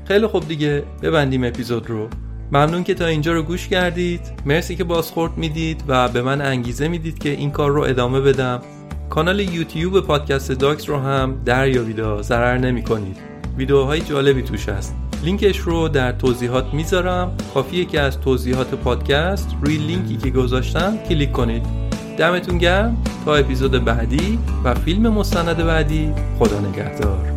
خیلی خوب دیگه. ببندیم اپیزود رو. ممنون که تا اینجا رو گوش کردید. مرسی که بازخورد می‌دید و به من انگیزه می‌دید که این کار رو ادامه بدم. کانال یوتیوب پادکست داکس رو هم دریابید و ضرر نمی کنید ویدیوهای جالبی توش هست. لینکش رو در توضیحات می‌ذارم. کافیه که از توضیحات پادکست روی لینکی که گذاشتم کلیک کنید. دمتون گرم. تا اپیزود بعدی و فیلم مستند بعدی. خدا نگهدار.